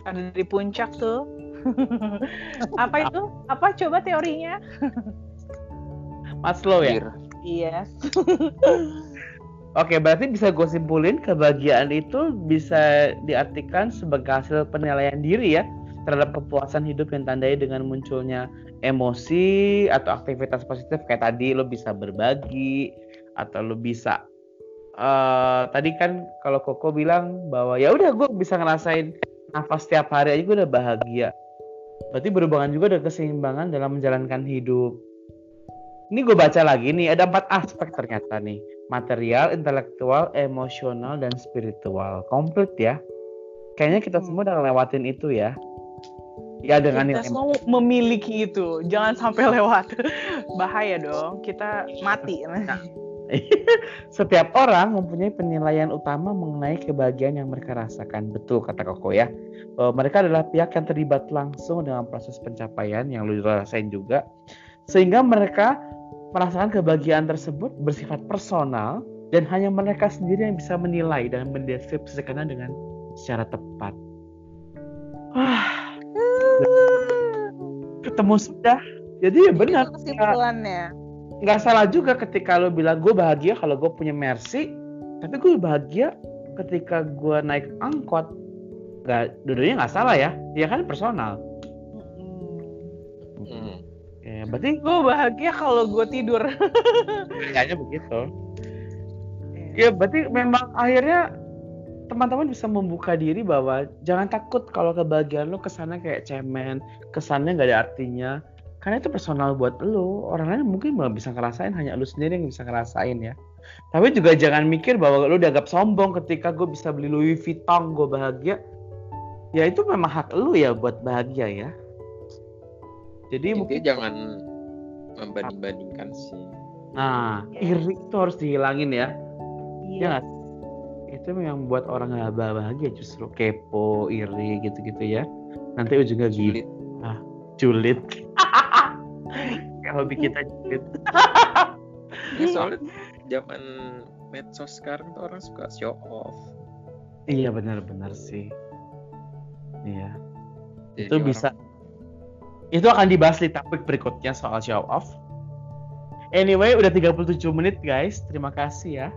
Ada di puncak tuh. <laughs> Apa itu? Apa coba teorinya? <laughs> Maslow ya. Yes. <laughs> Oke, berarti bisa gue simpulin kebahagiaan itu bisa diartikan sebagai hasil penilaian diri ya terhadap kepuasan hidup yang tandai dengan munculnya emosi atau aktivitas positif kayak tadi lo bisa berbagi atau lo bisa uh, tadi kan kalau Koko bilang bahwa ya udah gue bisa ngerasain nafas setiap hari aja gue udah bahagia. Berarti berhubungan juga dengan keseimbangan dalam menjalankan hidup. Ini gue baca lagi nih, ada empat aspek ternyata nih. Material, intelektual, emosional, dan spiritual. Komplit ya. Kayaknya kita hmm. semua udah lewatin itu ya. Ya dengan kita semua memiliki itu. Jangan sampai <laughs> lewat. Bahaya dong. Kita mati. Nah. <laughs> Setiap orang mempunyai penilaian utama mengenai kebahagiaan yang mereka rasakan. Betul kata Koko ya. Bahwa mereka adalah pihak yang terlibat langsung dengan proses pencapaian yang lu rasain juga. Sehingga mereka merasakan kebahagiaan tersebut bersifat personal dan hanya mereka sendiri yang bisa menilai dan mendeskripsikannya dengan secara tepat. Wah, ketemu sudah. Jadi ya benar. kesimpulannya. Nggak salah juga ketika lo bilang gue bahagia kalau gue punya mercy, tapi gue bahagia ketika gue naik angkot. Gak, duduknya nggak salah ya, dia kan? Personal. berarti gue bahagia kalau gue tidur. <laughs> Kayaknya begitu. Ya berarti memang akhirnya teman-teman bisa membuka diri bahwa jangan takut kalau kebahagiaan lo ke sana kayak cemen kesannya nggak ada artinya karena itu personal buat lo orang lain mungkin belum bisa ngerasain hanya lo sendiri yang bisa ngerasain ya tapi juga jangan mikir bahwa lo dianggap sombong ketika gue bisa beli Louis Vuitton gue bahagia ya itu memang hak lo ya buat bahagia ya jadi Intinya mungkin jangan membanding-bandingkan sih. Nah, iri itu harus dihilangin ya. Iya. Ya, itu yang membuat orang nggak bahagia justru kepo, iri gitu-gitu ya. Nanti ujungnya julid. Ah, julid. Hobi kita julid. ya, <laughs> soalnya zaman medsos sekarang tuh orang suka show off. Iya benar-benar sih. Iya. Jadi itu orang... bisa itu akan dibahas di topik berikutnya soal show off. Anyway, udah 37 menit guys. Terima kasih ya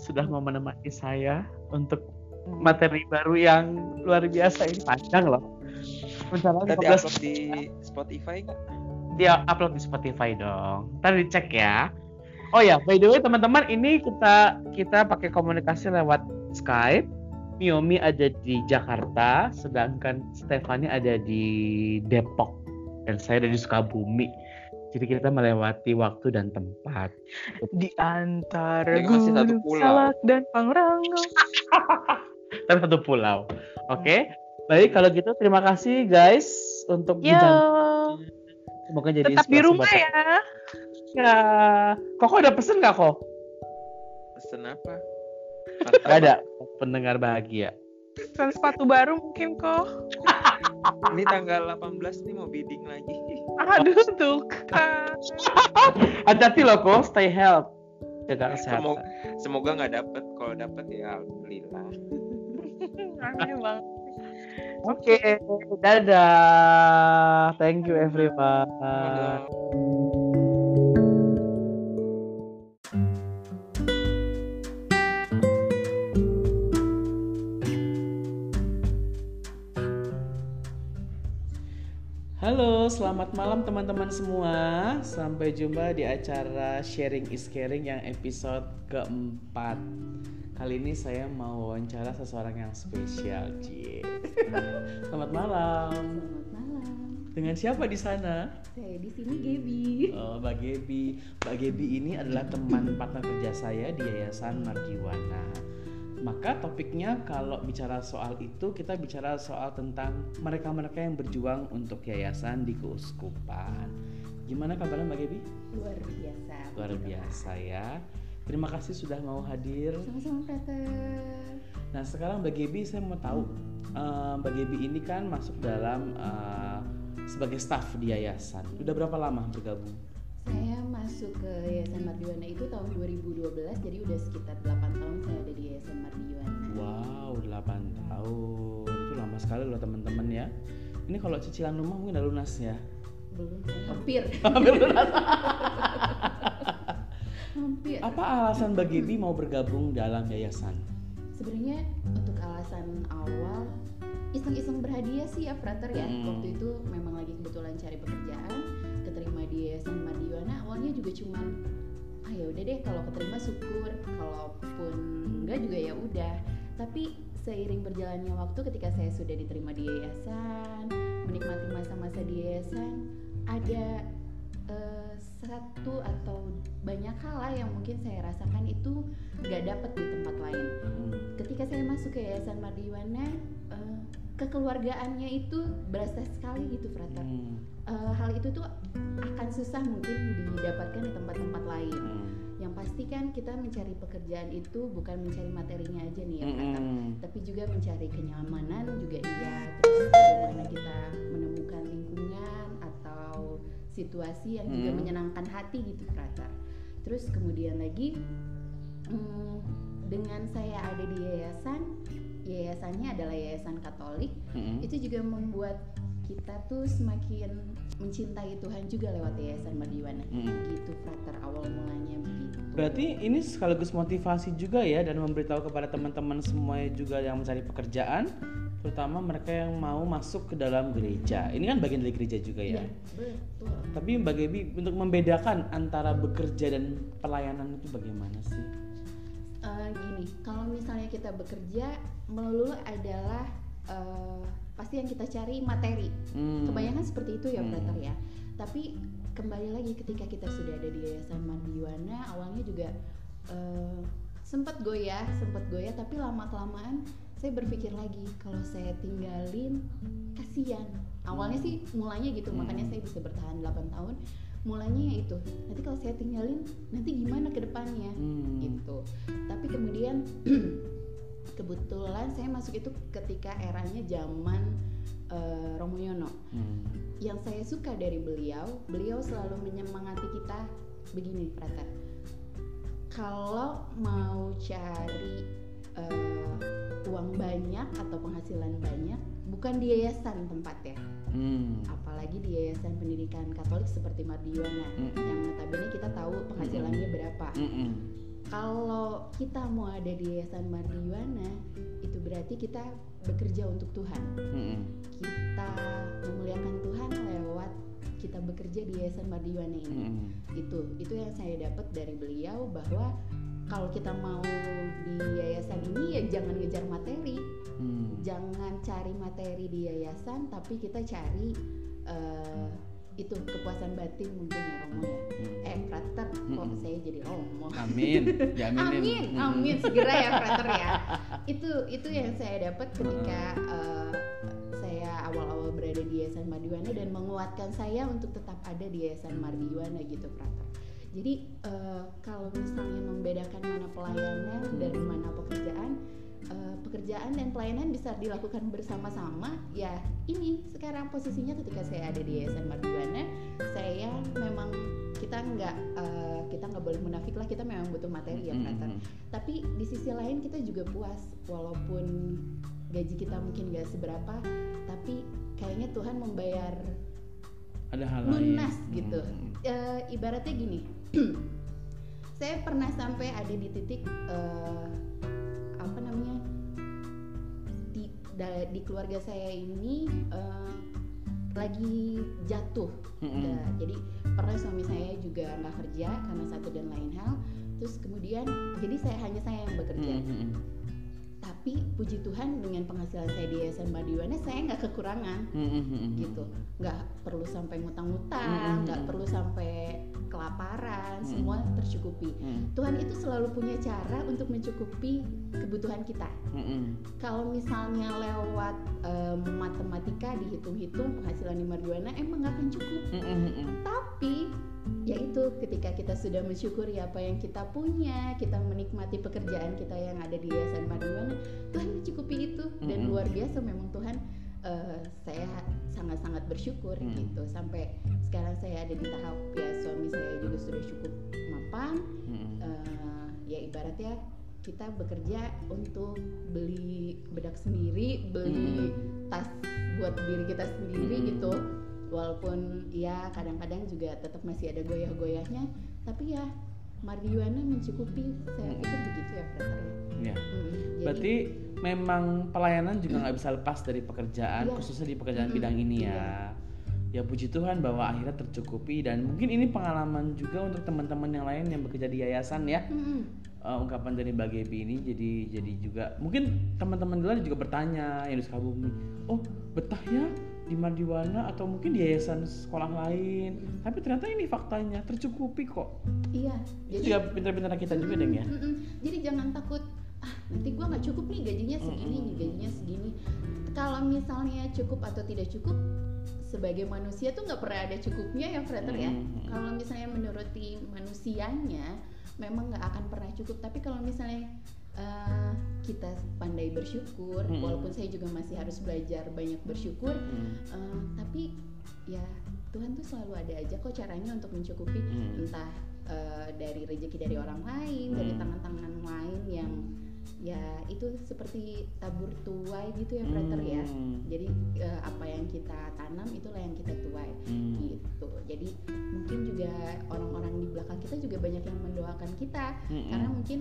sudah mau menemani saya untuk materi baru yang luar biasa ini panjang loh. Upload di Spotify nggak? Dia upload di Spotify dong. Ntar dicek ya. Oh ya, by the way teman-teman, ini kita kita pakai komunikasi lewat Skype. Miomi ada di Jakarta, sedangkan Stefani ada di Depok dan saya dari Sukabumi. Jadi kita melewati waktu dan tempat. Di antara gunung salak dan pangrango. <laughs> Tapi satu pulau. Oke. Okay? Baik kalau gitu terima kasih guys untuk Yo. Semoga jadi Tetap di rumah ya. Ya. Kok udah pesen nggak kok? Pesen apa? Gak ada pendengar bahagia. Pesen sepatu baru mungkin kok. <laughs> Ini tanggal 18 nih mau bidding lagi. Aduh tuh. <laughs> Hati-hati loh kok, stay health. Jaga kesehatan. Semoga semoga nggak dapet. Kalau dapet ya alhamdulillah. Amin bang. Oke, okay, dadah. Thank you everyone. Halo, selamat malam teman-teman semua. Sampai jumpa di acara Sharing is Caring yang episode keempat. Kali ini saya mau wawancara seseorang yang spesial, Cie. <laughs> Selamat malam. Selamat malam. Dengan siapa di sana? Saya di sini Gebi. Oh, Mbak Gebi. Mbak Gebi ini adalah teman partner kerja saya di Yayasan Marjiwana maka topiknya kalau bicara soal itu kita bicara soal tentang mereka-mereka yang berjuang untuk yayasan di keuskupan. Gimana kabarnya Mbak Gebi? Luar biasa. Luar biasa ya. Terima kasih sudah mau hadir. Sama-sama Peter. Nah sekarang Mbak Gebi saya mau tahu uh, Mbak Gebi ini kan masuk dalam uh, sebagai staff di yayasan. Udah berapa lama bergabung? Saya masuk ke Yayasan Mardiwana itu tahun 2012, jadi udah sekitar 8 tahun saya ada di Yayasan Mardiwana. Wow, 8 tahun. Itu lama sekali loh teman-teman ya. Ini kalau cicilan rumah mungkin udah lunas ya? Belum, hampir. hampir lunas. <laughs> hampir Apa alasan Mbak Gaby mau bergabung dalam yayasan? sebenarnya untuk alasan awal iseng-iseng berhadiah sih ya Frater ya Hmm. waktu itu memang lagi kebetulan cari pekerjaan keterima di Yayasan Mardiwana awalnya juga cuman ah ya udah deh kalau keterima syukur kalaupun enggak juga ya udah tapi seiring berjalannya waktu ketika saya sudah diterima di yayasan menikmati masa-masa di yayasan ada eh, satu atau banyak hal lah yang mungkin saya rasakan itu nggak dapat di tempat lain Hmm. ketika saya masuk ke Yayasan Mardiwana eh, kekeluargaannya itu berasa sekali gitu Frater Hmm. Eh, hal itu tuh akan susah mungkin didapatkan di tempat-tempat lain Hmm. yang pasti kan kita mencari pekerjaan itu bukan mencari materinya aja nih ya Frater Hmm. tapi juga mencari kenyamanan juga iya terus bagaimana kita menemukan lingkungan atau situasi yang juga Hmm. menyenangkan hati gitu Frater terus kemudian lagi hmm, dengan saya ada di yayasan yayasannya adalah yayasan Katolik Hmm. itu juga membuat kita tuh semakin mencintai Tuhan juga lewat yayasan Mardiwana Hmm. gitu Frater awal mulanya begitu Berarti ini sekaligus motivasi juga ya dan memberitahu kepada teman-teman semuanya juga yang mencari pekerjaan, terutama mereka yang mau masuk ke dalam gereja. Ini kan bagian dari gereja juga ya. Iya, betul Tapi Gaby untuk membedakan antara bekerja dan pelayanan itu bagaimana sih? Eh, gini, kalau misalnya kita bekerja melulu adalah eh, pasti yang kita cari materi. Hmm. Kebanyakan seperti itu ya, Hmm. Frater ya. Tapi kembali lagi ketika kita sudah ada di Yayasan Mardiwana, awalnya juga eh, sempat goyah, sempat goyah, tapi lama kelamaan saya berpikir lagi kalau saya tinggalin kasihan. Awalnya sih mulanya gitu, Hmm. makanya saya bisa bertahan 8 tahun. Mulanya ya itu. Nanti kalau saya tinggalin, nanti gimana ke depannya? Hmm. gitu. Tapi kemudian <clears throat> kebetulan saya masuk itu ketika eranya zaman eh, Romo Yono. Hmm. Yang saya suka dari beliau, beliau selalu menyemangati kita begini, Frater. Kalau mau cari eh, uang banyak atau penghasilan banyak, bukan di yayasan tempatnya, Hmm. apalagi di yayasan pendidikan Katolik seperti Mardiwana, Hmm. yang notabene kita tahu penghasilannya berapa Mm-mm. Kalau kita mau ada di Yayasan Mardiwana itu berarti kita bekerja untuk Tuhan Mm-mm. kita memuliakan Tuhan lewat kita bekerja di Yayasan Mardiwana ini Mm-mm. itu itu yang saya dapat dari beliau bahwa kalau kita mau di yayasan ini ya jangan ngejar materi Hmm. jangan cari materi di yayasan tapi kita cari eh, itu kepuasan batin mungkin ya Romo ya Hmm. eh Frater kok Mm-mm. saya jadi Romo Amin. <laughs> Amin, amin segera ya Frater ya. Itu itu yang saya dapat ketika eh, saya awal-awal berada di Yayasan Mardiwana dan menguatkan saya untuk tetap ada di Yayasan Mardiwana gitu Frater. Jadi eh, kalau misalnya membedakan mana pelayanan dan mana pekerjaan, eh, pekerjaan dan pelayanan bisa dilakukan bersama-sama. Ya ini sekarang posisinya ketika saya ada di Yayasan Mardiwana, saya memang kita nggak eh, kita nggak boleh munafik lah kita memang butuh materi ya Frater Mm-mm. tapi di sisi lain kita juga puas walaupun gaji kita mungkin gak seberapa tapi kayaknya Tuhan membayar Ada hal lain. lunas gitu Mm-mm. Eh, ibaratnya gini <clears throat> saya pernah sampai ada di titik eh, di keluarga saya ini eh, lagi jatuh Mm-mm. Nah, jadi pernah suami saya juga nggak kerja karena satu dan lain hal. Terus kemudian jadi saya hanya saya yang bekerja. Mm-mm. Tapi puji Tuhan dengan penghasilan saya di Yayasan Madiwana saya nggak kekurangan Mm-mm. gitu. Nggak perlu sampai ngutang-ngutang, nggak perlu sampai kelaparan, Mm. semua tercukupi. Mm. Tuhan itu selalu punya cara untuk mencukupi kebutuhan kita. Mm-mm. Kalau misalnya lewat em, matematika dihitung-hitung penghasilan di Mardiwana emang nggak akan cukup Mm-mm. tapi yaitu ketika kita sudah mensyukuri apa yang kita punya kita menikmati pekerjaan kita yang ada di Yayasan Mardiwana Tuhan mencukupi itu dan luar biasa memang Tuhan eh, saya sangat-sangat bersyukur Mm. gitu sampai sekarang saya ada di tahap ya suami saya juga sudah cukup mapan Mm-mm. Eh, ya ibaratnya kita bekerja untuk beli bedak sendiri beli tas buat diri kita sendiri Mm. gitu walaupun ya kadang-kadang juga tetap masih ada goyah-goyahnya tapi ya marijuana mencukupi saya pikir begitu ya Frater ya Ya. Mm, jadi- Berarti memang pelayanan juga nggak bisa lepas dari pekerjaan, Iya. khususnya di pekerjaan Mm-mm. bidang ini ya. Ya puji Tuhan bahwa akhirnya tercukupi dan mungkin ini pengalaman juga untuk teman-teman yang lain yang bekerja di yayasan ya. Mm-mm. Uh, ungkapan dari Mbak Gaby ini jadi jadi juga mungkin teman-teman di luar juga bertanya yang di Sukabumi, oh betah ya di Mardiwana atau mungkin di yayasan sekolah lain. Tapi ternyata ini faktanya tercukupi kok. iya Itu jadi juga pintar-pintar kita juga deng ya. Mm-mm. Jadi jangan takut ah nanti gua nggak cukup nih gajinya segini nih gajinya segini. Kalau misalnya cukup atau tidak cukup sebagai manusia tuh nggak pernah ada cukupnya ya Frater ya. Mm-mm. Kalau misalnya menuruti manusianya memang nggak akan pernah cukup. Tapi kalau misalnya eh, kita pandai bersyukur, Mm-mm. walaupun saya juga masih harus belajar banyak bersyukur, Hmm. eh, tapi ya Tuhan tuh selalu ada aja kok caranya untuk mencukupi Hmm. entah eh, dari rezeki dari orang lain, dari Hmm. tangan-tangan lain yang ya itu seperti tabur tuai gitu ya Frater ya. Hmm. Jadi eh, apa yang kita tanam itulah yang kita tuai Hmm. gitu. Jadi mungkin juga orang-orang di belakang kita juga banyak yang mendoakan kita Mm-mm. karena mungkin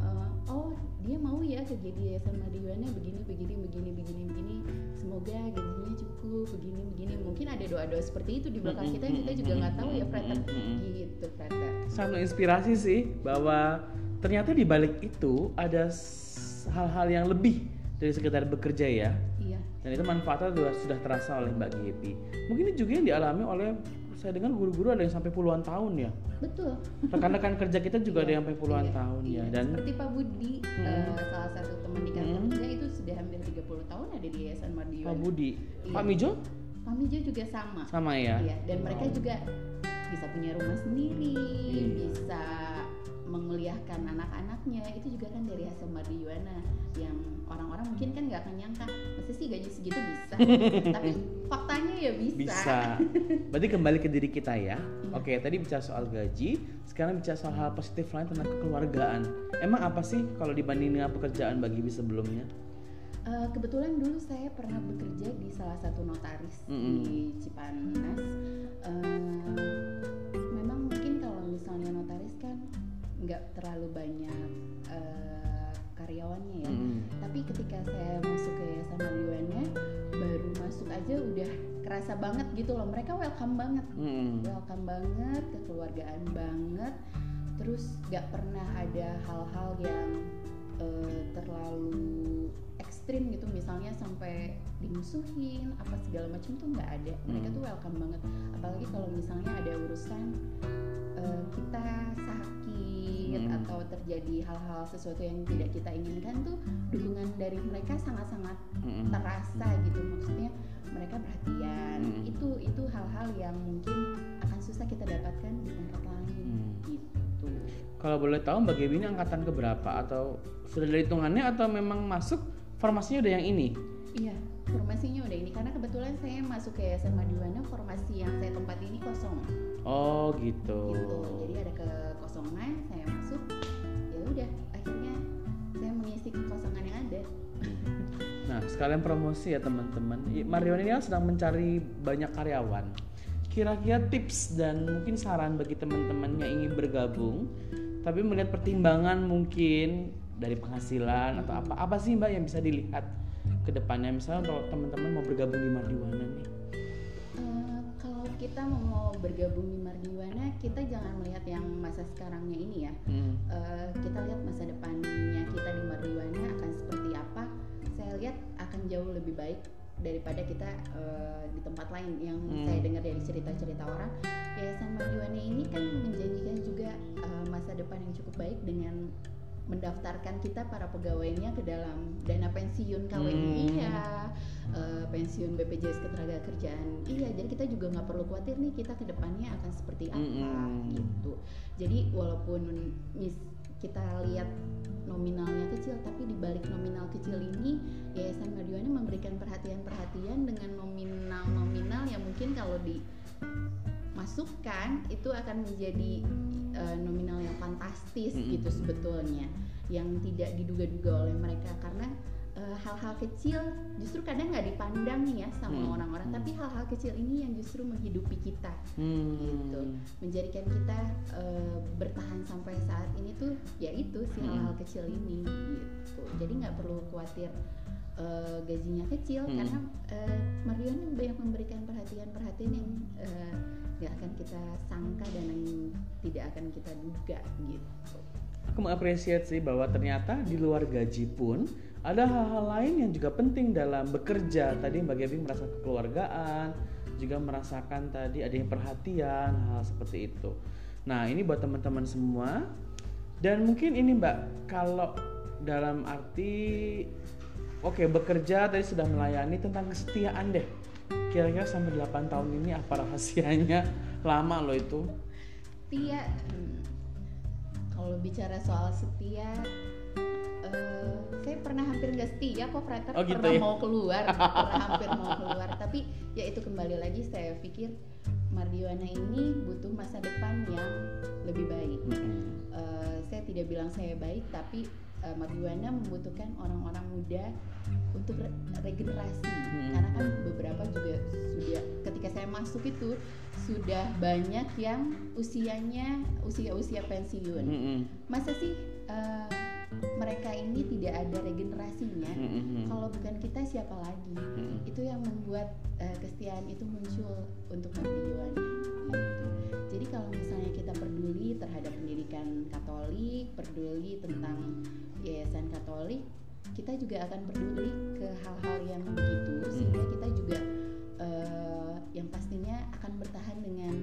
eh, oh dia mau ya kerja di Yayasan Madiwana begini begini begini begini begini. Semoga gajinya cukup begini begini. Mungkin ada doa-doa seperti itu di belakang kita yang kita juga nggak tahu ya Frater gitu Frater sangat inspirasi sih bahwa ternyata di balik itu ada hal-hal yang lebih dari sekedar bekerja ya. Iya. Dan itu manfaatnya sudah, sudah terasa oleh Mbak Gepi mungkin ini juga yang dialami oleh saya dengar guru-guru ada yang sampai puluhan tahun ya betul rekan-rekan kerja kita juga ada yang sampai puluhan Iya, tahun iya. ya dan seperti Pak Budi Hmm. eh, salah satu teman di kantor Hmm. saya itu sudah hampir 30 tahun ada di Yayasan Pak Madiwana Budi Iya. Pak Mijo Pak Mijo juga sama sama ya Iya, dan mereka juga bisa punya rumah sendiri, Iya. bisa menguliahkan anak-anaknya. Itu juga kan dari hasil Mardiwana yang orang-orang mungkin kan nggak akan nyangka, masa sih gaji segitu bisa. <laughs> Tapi faktanya ya bisa. bisa berarti kembali ke diri kita ya Iya. oke tadi bicara soal gaji sekarang bicara soal hal positif lain tentang kekeluargaan emang apa sih kalau dibanding dengan pekerjaan bagi sebelumnya Eh, kebetulan dulu saya pernah bekerja di salah satu notaris Mm-mm. di Cipanas. Eh, memang mungkin kalau misalnya notaris nggak terlalu banyak eh, karyawannya ya. Mm-mm. Tapi ketika saya masuk ke Yayasan Madiwana, baru masuk aja udah kerasa banget gitu loh. Mereka welcome banget, Mm-mm. welcome banget, kekeluargaan banget. Terus nggak pernah ada hal-hal yang eh, terlalu ekstrim gitu, misalnya sampai dimusuhin apa segala macam tuh nggak ada. Mereka Hmm. tuh welcome banget. Apalagi kalau misalnya ada urusan eh, kita sakit Hmm. atau terjadi hal-hal sesuatu yang tidak kita inginkan tuh dukungan dari mereka sangat-sangat Mm-mm. terasa gitu maksudnya mereka perhatian Hmm. itu itu hal-hal yang mungkin akan susah kita dapatkan di tempat lain Hmm. gitu Kalau boleh tahu Mbak Gaby ini angkatan keberapa atau sudah ada hitungannya atau memang masuk formasinya udah yang ini? iya formasinya udah ini karena kebetulan saya masuk ke Yayasan Madiwana formasi yang saya tempati ini kosong Oh gitu. gitu jadi ada kekosongan saya masuk ya udah akhirnya saya mengisi kekosongan yang ada Nah sekalian promosi ya teman-teman. Marion ini kan sedang mencari banyak karyawan. Kira-kira tips dan mungkin saran bagi teman-teman yang ingin bergabung, tapi melihat pertimbangan mungkin dari penghasilan atau apa apa sih Mbak yang bisa dilihat ke depannya misalnya kalau teman-teman mau bergabung di Mardiwana nih. Eh, kalau kita mau bergabung di Mardiwana, kita jangan melihat yang masa sekarangnya ini ya. Hmm. Eh, kita lihat masa depannya kita di Mardiwana akan seperti apa. Saya lihat akan jauh lebih baik daripada kita eh, di tempat lain yang Hmm. saya dengar dari cerita-cerita orang. Yayasan Mardiwana ini kan menjanjikan juga eh, masa depan yang cukup baik dengan mendaftarkan kita para pegawainya ke dalam dana pensiun KWI Hmm. iya, eh, pensiun BPJS Ketenagakerjaan iya. Jadi kita juga nggak perlu khawatir nih kita ke depannya akan seperti apa Mm-mm. gitu. Jadi walaupun mis kita lihat nominalnya kecil, tapi di balik nominal kecil ini Yayasan Mardiwana memberikan perhatian-perhatian dengan nominal-nominal yang mungkin kalau dimasukkan itu akan menjadi eh, nominal yang fantastis Mm-mm. gitu sebetulnya, yang tidak diduga-duga oleh mereka karena eh, hal-hal kecil justru kadang nggak dipandang nih ya sama Hmm. orang-orang Hmm. tapi hal-hal kecil ini yang justru menghidupi kita Hmm. gitu menjadikan kita eh, bertahan sampai saat ini tuh ya itu si Hmm. hal-hal kecil ini gitu jadi nggak perlu khawatir eh, gajinya kecil Hmm. karena eh, Mariana banyak memberikan perhatian-perhatian yang eh, nggak akan kita sangka dan yang tidak akan kita duga gitu Aku mengapresiasi bahwa ternyata di luar gaji pun ada hal-hal lain yang juga penting dalam bekerja. Tadi Mbak Gaby merasa kekeluargaan, juga merasakan tadi adanya perhatian, hal seperti itu. Nah, ini buat teman-teman semua. Dan mungkin ini Mbak, kalau dalam arti oke bekerja tadi sudah melayani tentang kesetiaan deh. Kira-kira sampai 8 tahun ini apa rahasianya? <laughs> Lama loh itu. setia hmm, kalau bicara soal setia eh, saya pernah hampir nggak setia kok Frater Oh, gitu pernah ya? mau keluar <laughs> pernah hampir mau keluar tapi ya itu kembali lagi saya pikir Mardiwana ini butuh masa depan yang lebih baik Mm-mm. Eh, saya tidak bilang saya baik tapi eh, Mardiwana membutuhkan orang-orang muda untuk re- regenerasi Hmm. karena kan beberapa juga sudah ketika saya masuk itu sudah banyak yang usianya usia-usia pensiun Mm-mm. masa sih eh, mereka ini tidak ada regenerasinya Mm-mm. kalau bukan kita siapa lagi Mm-mm. itu yang membuat eh, kesetiaan itu muncul untuk Mardiwana gitu. Jadi kalau misalnya kita peduli terhadap pendidikan Katolik, peduli tentang yayasan Katolik, kita juga akan peduli ke hal-hal yang begitu sehingga kita juga eh, yang pastinya akan bertahan dengan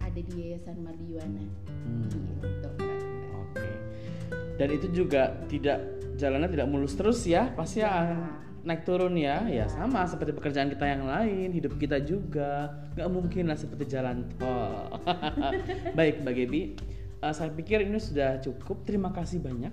ada di yayasan Mardiwana Hmm. gitu. Oke. Dan itu juga tidak jalannya tidak mulus terus ya, pasti Ya. akan naik turun ya. Ya Ya. sama seperti pekerjaan kita yang lain, hidup kita juga nggak mungkin lah seperti jalan tol. <laughs> Baik, Mbak Gebi, eh, saya pikir ini sudah cukup. Terima kasih banyak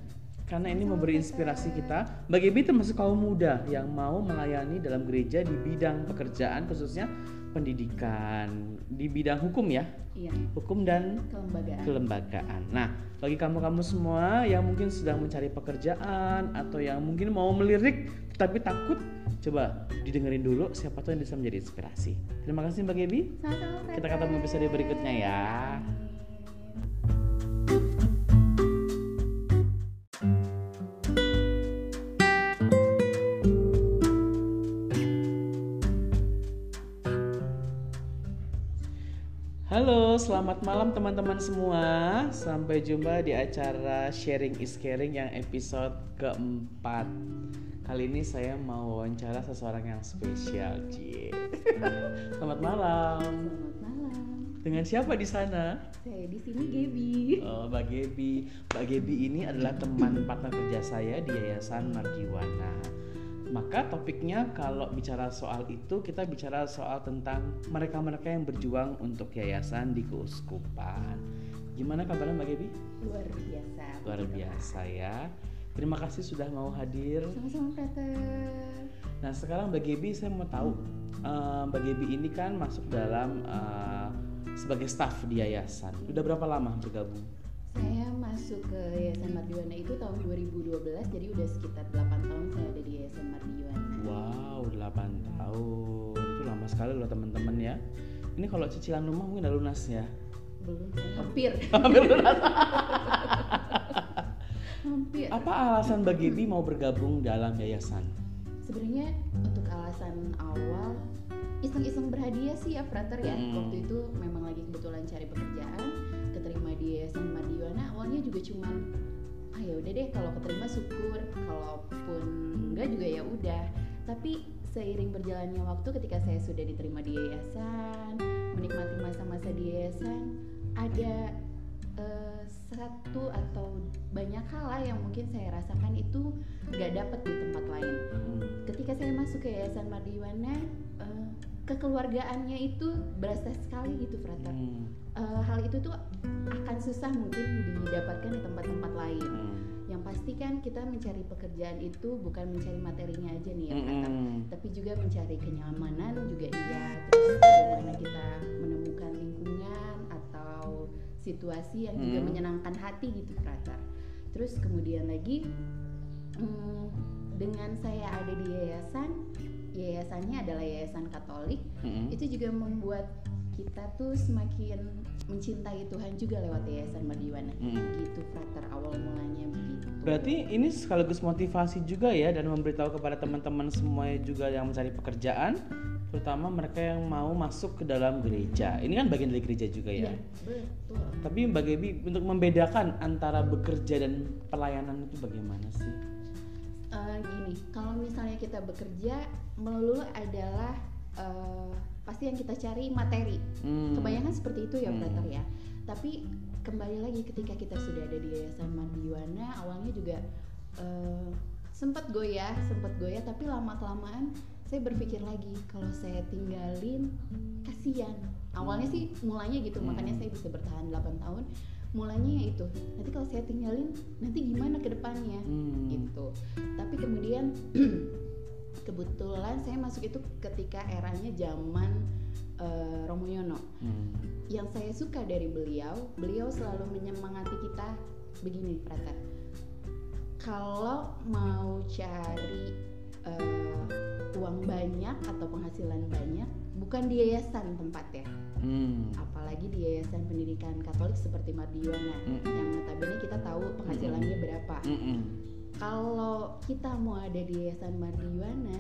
karena ini memberi inspirasi kita. Mbak Gebi termasuk kaum muda yang mau melayani dalam gereja di bidang pekerjaan khususnya pendidikan di bidang hukum ya, Iya, hukum dan kelembagaan. kelembagaan. Nah, bagi kamu-kamu semua yang mungkin sedang mencari pekerjaan atau yang mungkin mau melirik tapi takut, coba didengerin dulu siapa tahu yang bisa menjadi inspirasi. Terima kasih Mbak Gebi. Sama-sama, Kita ketemu episode berikutnya ya. Halo, selamat malam teman-teman semua. Sampai jumpa di acara Sharing is Caring yang episode keempat. Kali ini saya mau wawancara seseorang yang spesial, Cie. <laughs> Selamat malam. Selamat malam. Dengan siapa di sana? Saya di sini Gaby. Oh, Mbak Gebi. Mbak Gebi ini adalah teman partner kerja saya di Yayasan Marjiwana. Maka topiknya kalau bicara soal itu kita bicara soal tentang mereka-mereka yang berjuang untuk yayasan di keuskupan. Gimana kabarnya Mbak Gebi? Luar biasa. Luar biasa ya. Terima kasih sudah mau hadir. Sama-sama Frater. Nah sekarang Mbak Gebi saya mau tahu eh, Mbak Gebi ini kan masuk dalam eh, sebagai staff di yayasan. Udah berapa lama bergabung? Saya masuk ke Yayasan Mardiwana itu tahun 2012, jadi udah sekitar 8 tahun saya ada di Yayasan Mardiwana. Wow, 8 tahun. Itu lama sekali loh teman-teman ya. Ini kalau cicilan rumah mungkin udah lunas ya. Belum hampir. <laughs> Hampir lunas. hampir. Apa alasan Mbak Gebi mau bergabung dalam yayasan? Sebenarnya untuk alasan awal iseng-iseng berhadiah sih ya Frater ya. Hmm. Waktu itu memang lagi kebetulan cari pekerjaan, keterima di Yayasan Mardiwana. Awalnya juga cuman ah ya udah deh kalau keterima syukur, kalaupun enggak juga ya udah. Tapi seiring berjalannya waktu ketika saya sudah diterima di yayasan, menikmati masa-masa di yayasan, ada eh, satu atau banyak hal lah yang mungkin saya rasakan itu nggak dapat di tempat lain Hmm. ketika saya masuk ke Yayasan Mardiwana eh, kekeluargaannya itu berasa sekali gitu Frater Hmm. Eh, hal itu tuh akan susah mungkin didapatkan di tempat-tempat lain Hmm. yang pasti kan kita mencari pekerjaan itu bukan mencari materinya aja nih ya Frater Hmm. tapi juga mencari kenyamanan juga iya terus bagaimana kita menemukan lingkungan atau situasi yang juga Hmm. menyenangkan hati gitu Frater terus kemudian lagi hmm, dengan saya ada di yayasan yayasannya adalah yayasan Katolik Mm-mm. itu juga membuat kita tuh semakin mencintai Tuhan juga lewat yayasan Mardiwana Mm. gitu frater awal mulanya begitu Berarti ini sekaligus motivasi juga ya dan memberitahu kepada teman-teman semuanya juga yang mencari pekerjaan, terutama mereka yang mau masuk ke dalam gereja. Ini kan bagian dari gereja juga ya. Iya, betul Tapi Gaby untuk membedakan antara bekerja dan pelayanan itu bagaimana sih? Eh, gini kalau misalnya kita bekerja melulu adalah eh, pasti yang kita cari materi Hmm. kebanyakan seperti itu ya Hmm. ya tapi kembali lagi ketika kita sudah ada di yayasan Mardiwana awalnya juga eh, sempat goyah sempat goyah tapi lama kelamaan saya berpikir lagi kalau saya tinggalin kasihan awalnya sih mulanya gitu Hmm. makanya saya bisa bertahan 8 tahun mulanya ya itu. Nanti kalau saya tinggalin nanti gimana ke depannya? Hmm. gitu. Tapi kemudian <clears throat> kebetulan saya masuk itu ketika eranya zaman eh, Romo Yono Hmm. yang saya suka dari beliau beliau selalu menyemangati kita begini Prata kalau mau cari eh, uang banyak atau penghasilan banyak bukan di yayasan tempatnya Hmm. apalagi di yayasan pendidikan Katolik seperti Mardiwana Mm. yang notabene kita tahu penghasilannya berapa Mm-mm. kalau kita mau ada di Yayasan Mardiwana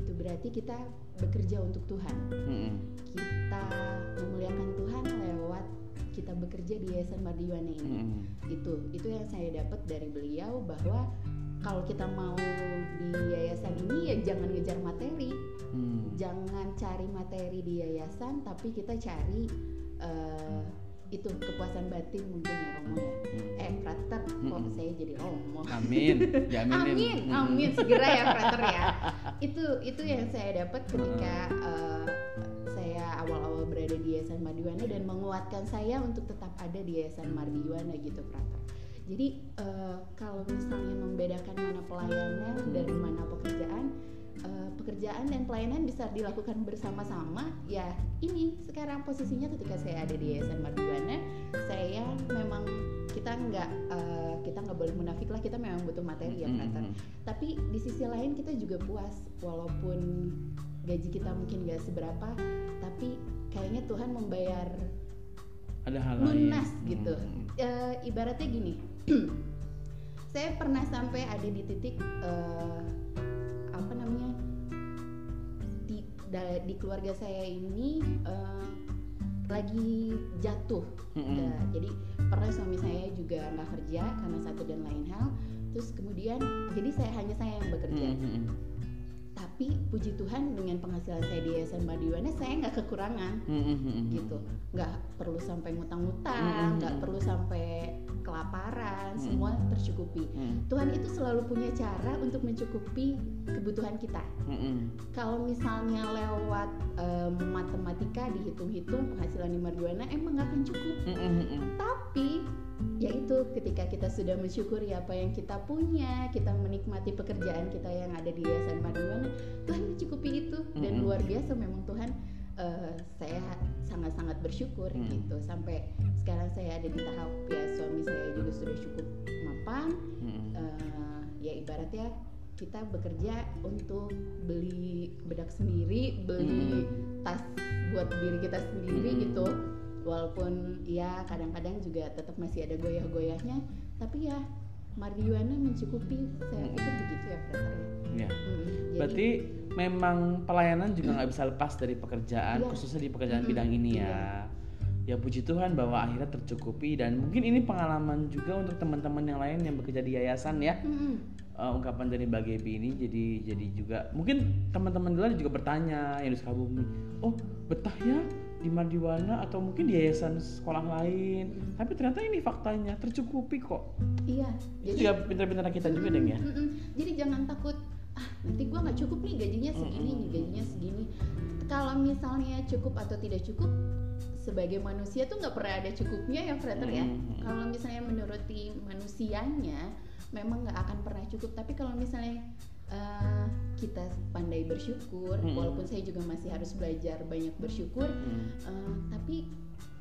itu berarti kita bekerja untuk Tuhan Mm-mm. kita memuliakan Tuhan lewat kita bekerja di Yayasan Mardiwana ini Mm-mm. itu itu yang saya dapat dari beliau bahwa kalau kita mau di yayasan ini ya jangan ngejar materi Hmm. jangan cari materi di yayasan tapi kita cari eh, itu kepuasan batin mungkin ya Romo ya Hmm. eh frater kok Mm-mm. saya jadi Romo Amin. <laughs> Diaminin. Amin, Mm-mm. amin segera ya frater ya. <laughs> Itu itu yang saya dapat ketika eh, saya awal-awal berada di Yayasan Mardiwana dan menguatkan saya untuk tetap ada di Yayasan Mardiwana gitu frater. Jadi eh, kalau misalnya membedakan mana pelayanan dan mana pekerjaan, eh, pekerjaan dan pelayanan bisa dilakukan bersama-sama. Ya ini sekarang posisinya ketika saya ada di Yayasan Mardiwana, saya memang kita nggak eh, kita nggak boleh munafik lah kita memang butuh materi ya Mm-mm. tapi di sisi lain kita juga puas walaupun gaji kita mungkin gak seberapa tapi kayaknya Tuhan membayar Ada hal lain. lunas gitu Hmm. Eh, ibaratnya gini <clears throat> saya pernah sampai ada di titik eh, apa namanya di da- di keluarga saya ini eh, lagi jatuh Mm-mm. Nah, jadi pernah suami saya juga nggak kerja karena satu dan lain hal terus kemudian jadi saya hanya saya yang bekerja Mm-mm. Tapi puji Tuhan dengan penghasilan saya di Yayasan Madiwana saya nggak kekurangan Mm-mm. gitu nggak perlu sampai ngutang-ngutang nggak perlu sampai kelaparan Mm. semua tercukupi Mm. Tuhan itu selalu punya cara untuk mencukupi kebutuhan kita Mm-mm. kalau misalnya lewat em, matematika dihitung-hitung penghasilan di Mardiwana emang nggak akan cukup Mm-mm. tapi yaitu ketika kita sudah mensyukuri apa yang kita punya kita menikmati pekerjaan kita yang ada di Yayasan Mardiwana Tuhan mencukupi itu dan Mm-mm. luar biasa memang Tuhan eh, saya sangat-sangat bersyukur Mm. gitu sampai sekarang saya ada di tahap ya suami saya juga sudah cukup mapan Mm-mm. Eh, ya ibaratnya kita bekerja untuk beli bedak sendiri beli tas buat diri kita sendiri Mm. gitu walaupun ya kadang-kadang juga tetap masih ada goyah-goyahnya tapi ya Mardiwana mencukupi saya pikir begitu ya Frater ya. Ya. Mm, jadi- Berarti memang pelayanan juga nggak bisa lepas dari pekerjaan, Iya. khususnya di pekerjaan Mm-mm. bidang ini ya. Ya puji Tuhan bahwa akhirnya tercukupi dan mungkin ini pengalaman juga untuk teman-teman yang lain yang bekerja di yayasan ya. Mm-mm. Eh, ungkapan dari Mbak Gaby ini jadi jadi juga mungkin teman-teman di juga bertanya yang di Sukabumi, oh betah ya di Mardiwana atau mungkin di yayasan sekolah lain. Tapi ternyata ini faktanya tercukupi kok. iya Itu jadi juga pintar-pintar kita juga deng ya. Mm-mm. Jadi jangan takut ah nanti gua nggak cukup nih gajinya segini nih gajinya segini. Kalau misalnya cukup atau tidak cukup sebagai manusia tuh nggak pernah ada cukupnya ya Frater ya. Kalau misalnya menuruti manusianya memang nggak akan pernah cukup. Tapi kalau misalnya eh, kita pandai bersyukur, Mm-mm. walaupun saya juga masih harus belajar banyak bersyukur, Hmm. eh, tapi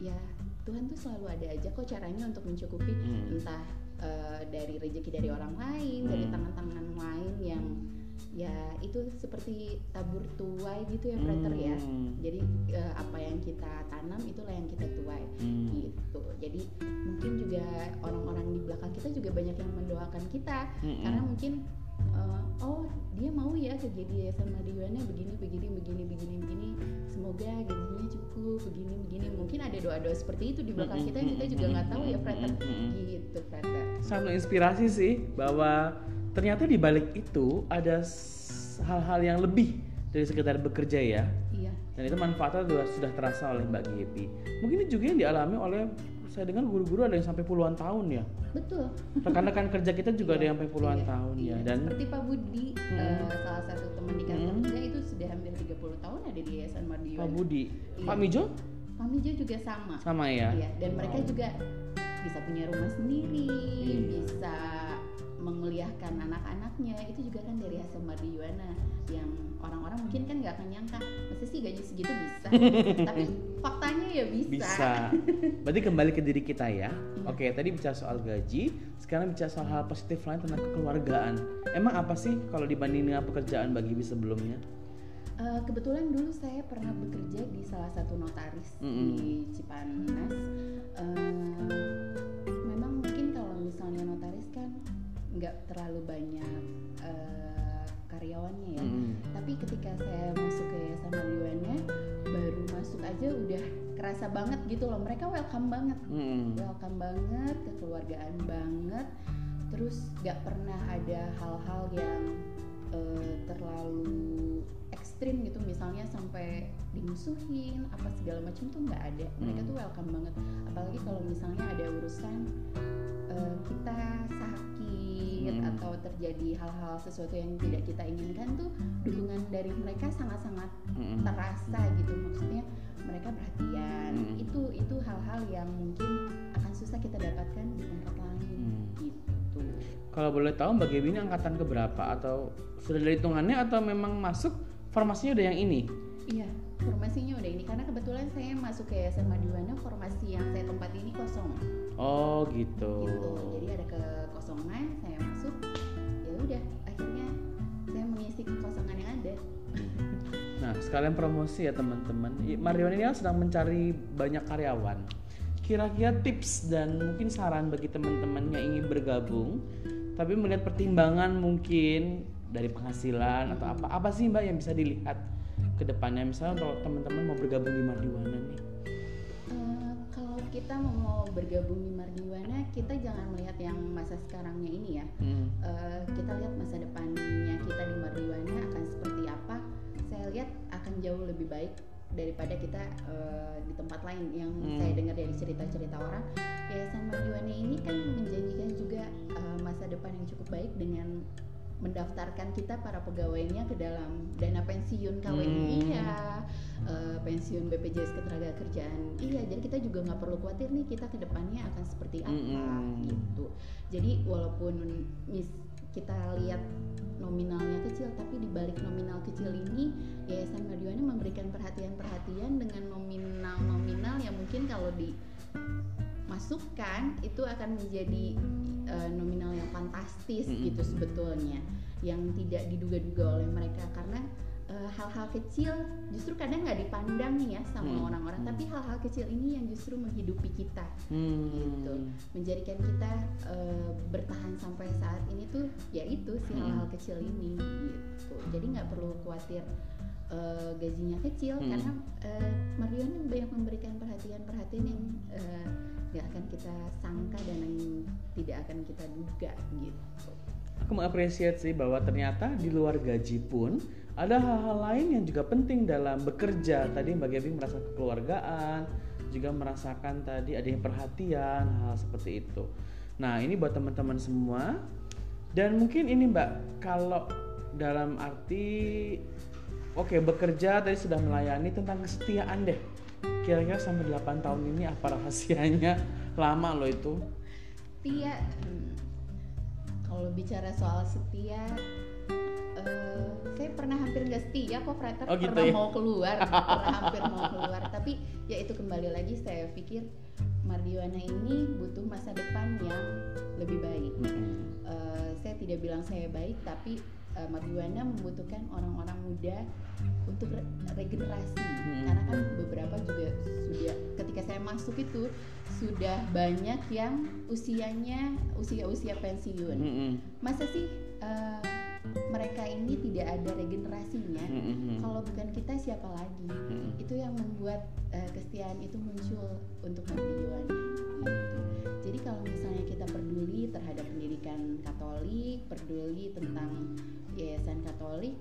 ya Tuhan tuh selalu ada aja kok caranya untuk mencukupi Hmm. entah eh, dari rezeki dari orang lain, dari Hmm. tangan-tangan lain yang itu seperti tabur tuai gitu ya Frater ya Hmm. jadi eh, apa yang kita tanam itulah yang kita tuai Hmm. gitu jadi mungkin juga orang-orang di belakang kita juga banyak yang mendoakan kita Mm-mm. karena mungkin eh, oh dia mau ya kerja di Yayasan Madiwana begini begini begini begini begini. Semoga gajinya cukup begini begini. Mungkin ada doa-doa seperti itu di belakang kita yang kita juga nggak tahu ya Frater gitu Frater satu inspirasi sih bahwa ternyata di balik itu ada hal-hal yang lebih dari sekedar bekerja ya. Iya. Dan itu manfaatnya sudah terasa oleh Mbak Gepi. Mungkin ini juga yang dialami oleh saya dengar guru-guru ada yang sampai puluhan tahun ya. betul Rekan-rekan kerja kita juga ada yang sampai puluhan Iya, tahun iya. ya dan seperti Pak Budi Hmm. eh, salah satu teman di kantor Hmm. kerja itu sudah hampir 30 tahun ada di Yayasan Madiwana Pak Budi, Iya. Pak Mijo Kami juga juga sama sama ya. Iya, dan mereka juga bisa punya rumah sendiri, Iya. bisa menguliahkan anak-anaknya. Itu juga kan dari hasil Madiwana yang orang-orang mungkin kan nggak akan nyangka, masa sih gaji segitu bisa? <laughs> Tapi faktanya ya bisa. Bisa. Berarti kembali ke diri kita ya. Iya. Oke, tadi bicara soal gaji, sekarang bicara soal hal positif lain tentang kekeluargaan. Emang apa sih kalau dibanding dengan pekerjaan bagi sebelumnya? Eh, kebetulan dulu saya pernah bekerja di salah satu notaris Mm-mm. di Cipanas. Eh, memang mungkin kalau misalnya notaris nggak terlalu banyak eh, karyawannya ya. Mm-mm. Tapi ketika saya masuk ke Yayasan Madiwana, baru masuk aja udah kerasa banget gitu loh. Mereka welcome banget, Mm-mm. welcome banget, kekeluargaan banget. Terus nggak pernah ada hal-hal yang eh, terlalu ekstrim gitu misalnya sampai dimusuhin apa segala macam tuh nggak ada mereka Hmm. tuh welcome banget apalagi kalau misalnya ada urusan eh, kita sakit Hmm. atau terjadi hal-hal sesuatu yang tidak kita inginkan tuh dukungan dari mereka sangat-sangat Mm-mm. terasa gitu maksudnya mereka perhatian Hmm. itu itu hal-hal yang mungkin akan susah kita dapatkan di tempat lain Hmm. gitu Kalau boleh tahu Mbak Gaby ini angkatan keberapa atau sudah ada hitungannya atau memang masuk formasinya udah yang ini? Iya, formasinya udah ini karena kebetulan saya masuk ke Yayasan Madiwana formasi yang saya tempati ini kosong Oh gitu. gitu. Jadi ada kekosongan, saya masuk. Ya udah, akhirnya saya mengisi kekosongan yang ada. Nah, sekalian promosi ya teman-teman. Marion ini kan sedang mencari banyak karyawan. Kira-kira tips dan mungkin saran bagi teman-teman yang ingin bergabung, tapi melihat pertimbangan mungkin dari penghasilan atau apa apa sih Mbak yang bisa dilihat ke depannya misalnya untuk teman-teman mau bergabung di Mardiwana nih. Eh, kalau kita mau bergabung di Mardiwana, kita jangan melihat yang masa sekarangnya ini ya. Hmm. Eh, kita lihat masa depannya kita di Mardiwana akan seperti apa. Saya lihat akan jauh lebih baik daripada kita eh, di tempat lain yang Hmm. saya dengar dari cerita-cerita orang. Yayasan Mardiwana ini kan menjanjikan juga eh, masa depan yang cukup baik dengan mendaftarkan kita para pegawainya ke dalam dana pensiun KWI Hmm. iya, eh, pensiun BPJS Ketenagakerjaan iya. Jadi kita juga nggak perlu khawatir nih kita ke depannya akan seperti apa Mm-mm. gitu. Jadi walaupun mis kita lihat nominalnya kecil, tapi di balik nominal kecil ini Yayasan Madiwana memberikan perhatian-perhatian dengan nominal-nominal yang mungkin kalau dimasukkan itu akan menjadi eh, nominal yang fantastis Mm-mm. gitu sebetulnya, yang tidak diduga-duga oleh mereka karena eh, hal-hal kecil justru kadang nggak dipandang nih ya sama Mm. orang-orang, tapi hal-hal kecil ini yang justru menghidupi kita Hmm. gitu menjadikan kita eh, bertahan sampai saat ini tuh ya itu si Hmm. hal-hal kecil ini gitu jadi nggak perlu khawatir eh, gajinya kecil Hmm. karena eh, Marion banyak memberikan perhatian-perhatian yang nggak akan kita sangka dan yang tidak akan kita duga gitu Aku mengapresiasi sih bahwa ternyata di luar gaji pun ada hal-hal lain yang juga penting dalam bekerja. Tadi Mbak Gaby merasa kekeluargaan, juga merasakan tadi adanya perhatian, hal seperti itu. Nah, ini buat teman-teman semua. Dan mungkin ini Mbak, kalau dalam arti oke bekerja tadi sudah melayani tentang kesetiaan deh. Kira-kira sampai 8 tahun ini apa rahasianya? Lama loh itu. setia hmm, kalau bicara soal setia eh, saya pernah hampir nggak setia kok Frater Oh, gitu pernah ya? mau keluar <laughs> pernah hampir mau keluar tapi ya itu kembali lagi saya pikir Mardiwana ini butuh masa depan yang lebih baik Mm-mm. Eh, saya tidak bilang saya baik tapi uh, Marjuana membutuhkan orang-orang muda untuk re- regenerasi Hmm. karena kan beberapa juga sudah ketika saya masuk itu sudah banyak yang usianya usia-usia pensiun Mm-mm. masa sih uh, mereka ini tidak ada regenerasinya Mm-mm. kalau bukan kita siapa lagi Mm-mm. itu yang membuat uh, kesetiaan itu muncul untuk Mardiwan gitu. Jadi kalau misalnya kita peduli terhadap pendidikan Katolik, peduli tentang yayasan Katolik,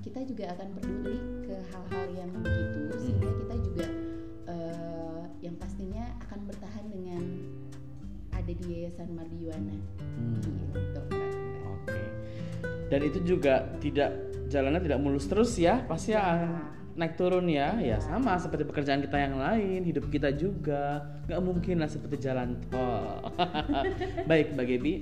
kita juga akan peduli ke hal-hal yang begitu sehingga kita juga uh, yang pastinya akan bertahan dengan ada di yayasan Mardiwana Hmm. gitu. Oke. Dan itu juga tidak jalannya tidak mulus terus ya, pasti Ya. akan naik turun ya. Ya Iya. sama seperti pekerjaan kita yang lain, hidup kita juga nggak mungkin lah seperti jalan tol. <laughs> Baik, Mbak Gebi,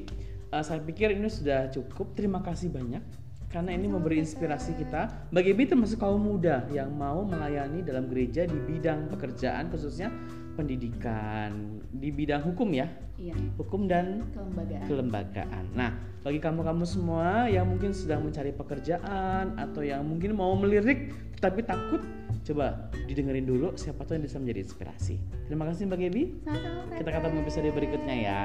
eh, saya pikir ini sudah cukup. Terima kasih banyak karena ini memberi inspirasi kita. Mbak Gebi termasuk kaum muda yang mau melayani dalam gereja di bidang pekerjaan khususnya pendidikan di bidang hukum ya, Iya, hukum dan kelembagaan. kelembagaan. Nah, bagi kamu-kamu semua yang mungkin sedang mencari pekerjaan atau yang mungkin mau melirik tapi takut, coba didengerin dulu siapa tahu yang bisa menjadi inspirasi. Terima kasih Mbak Gebi. Sama-sama. Kita ketemu episode berikutnya ya.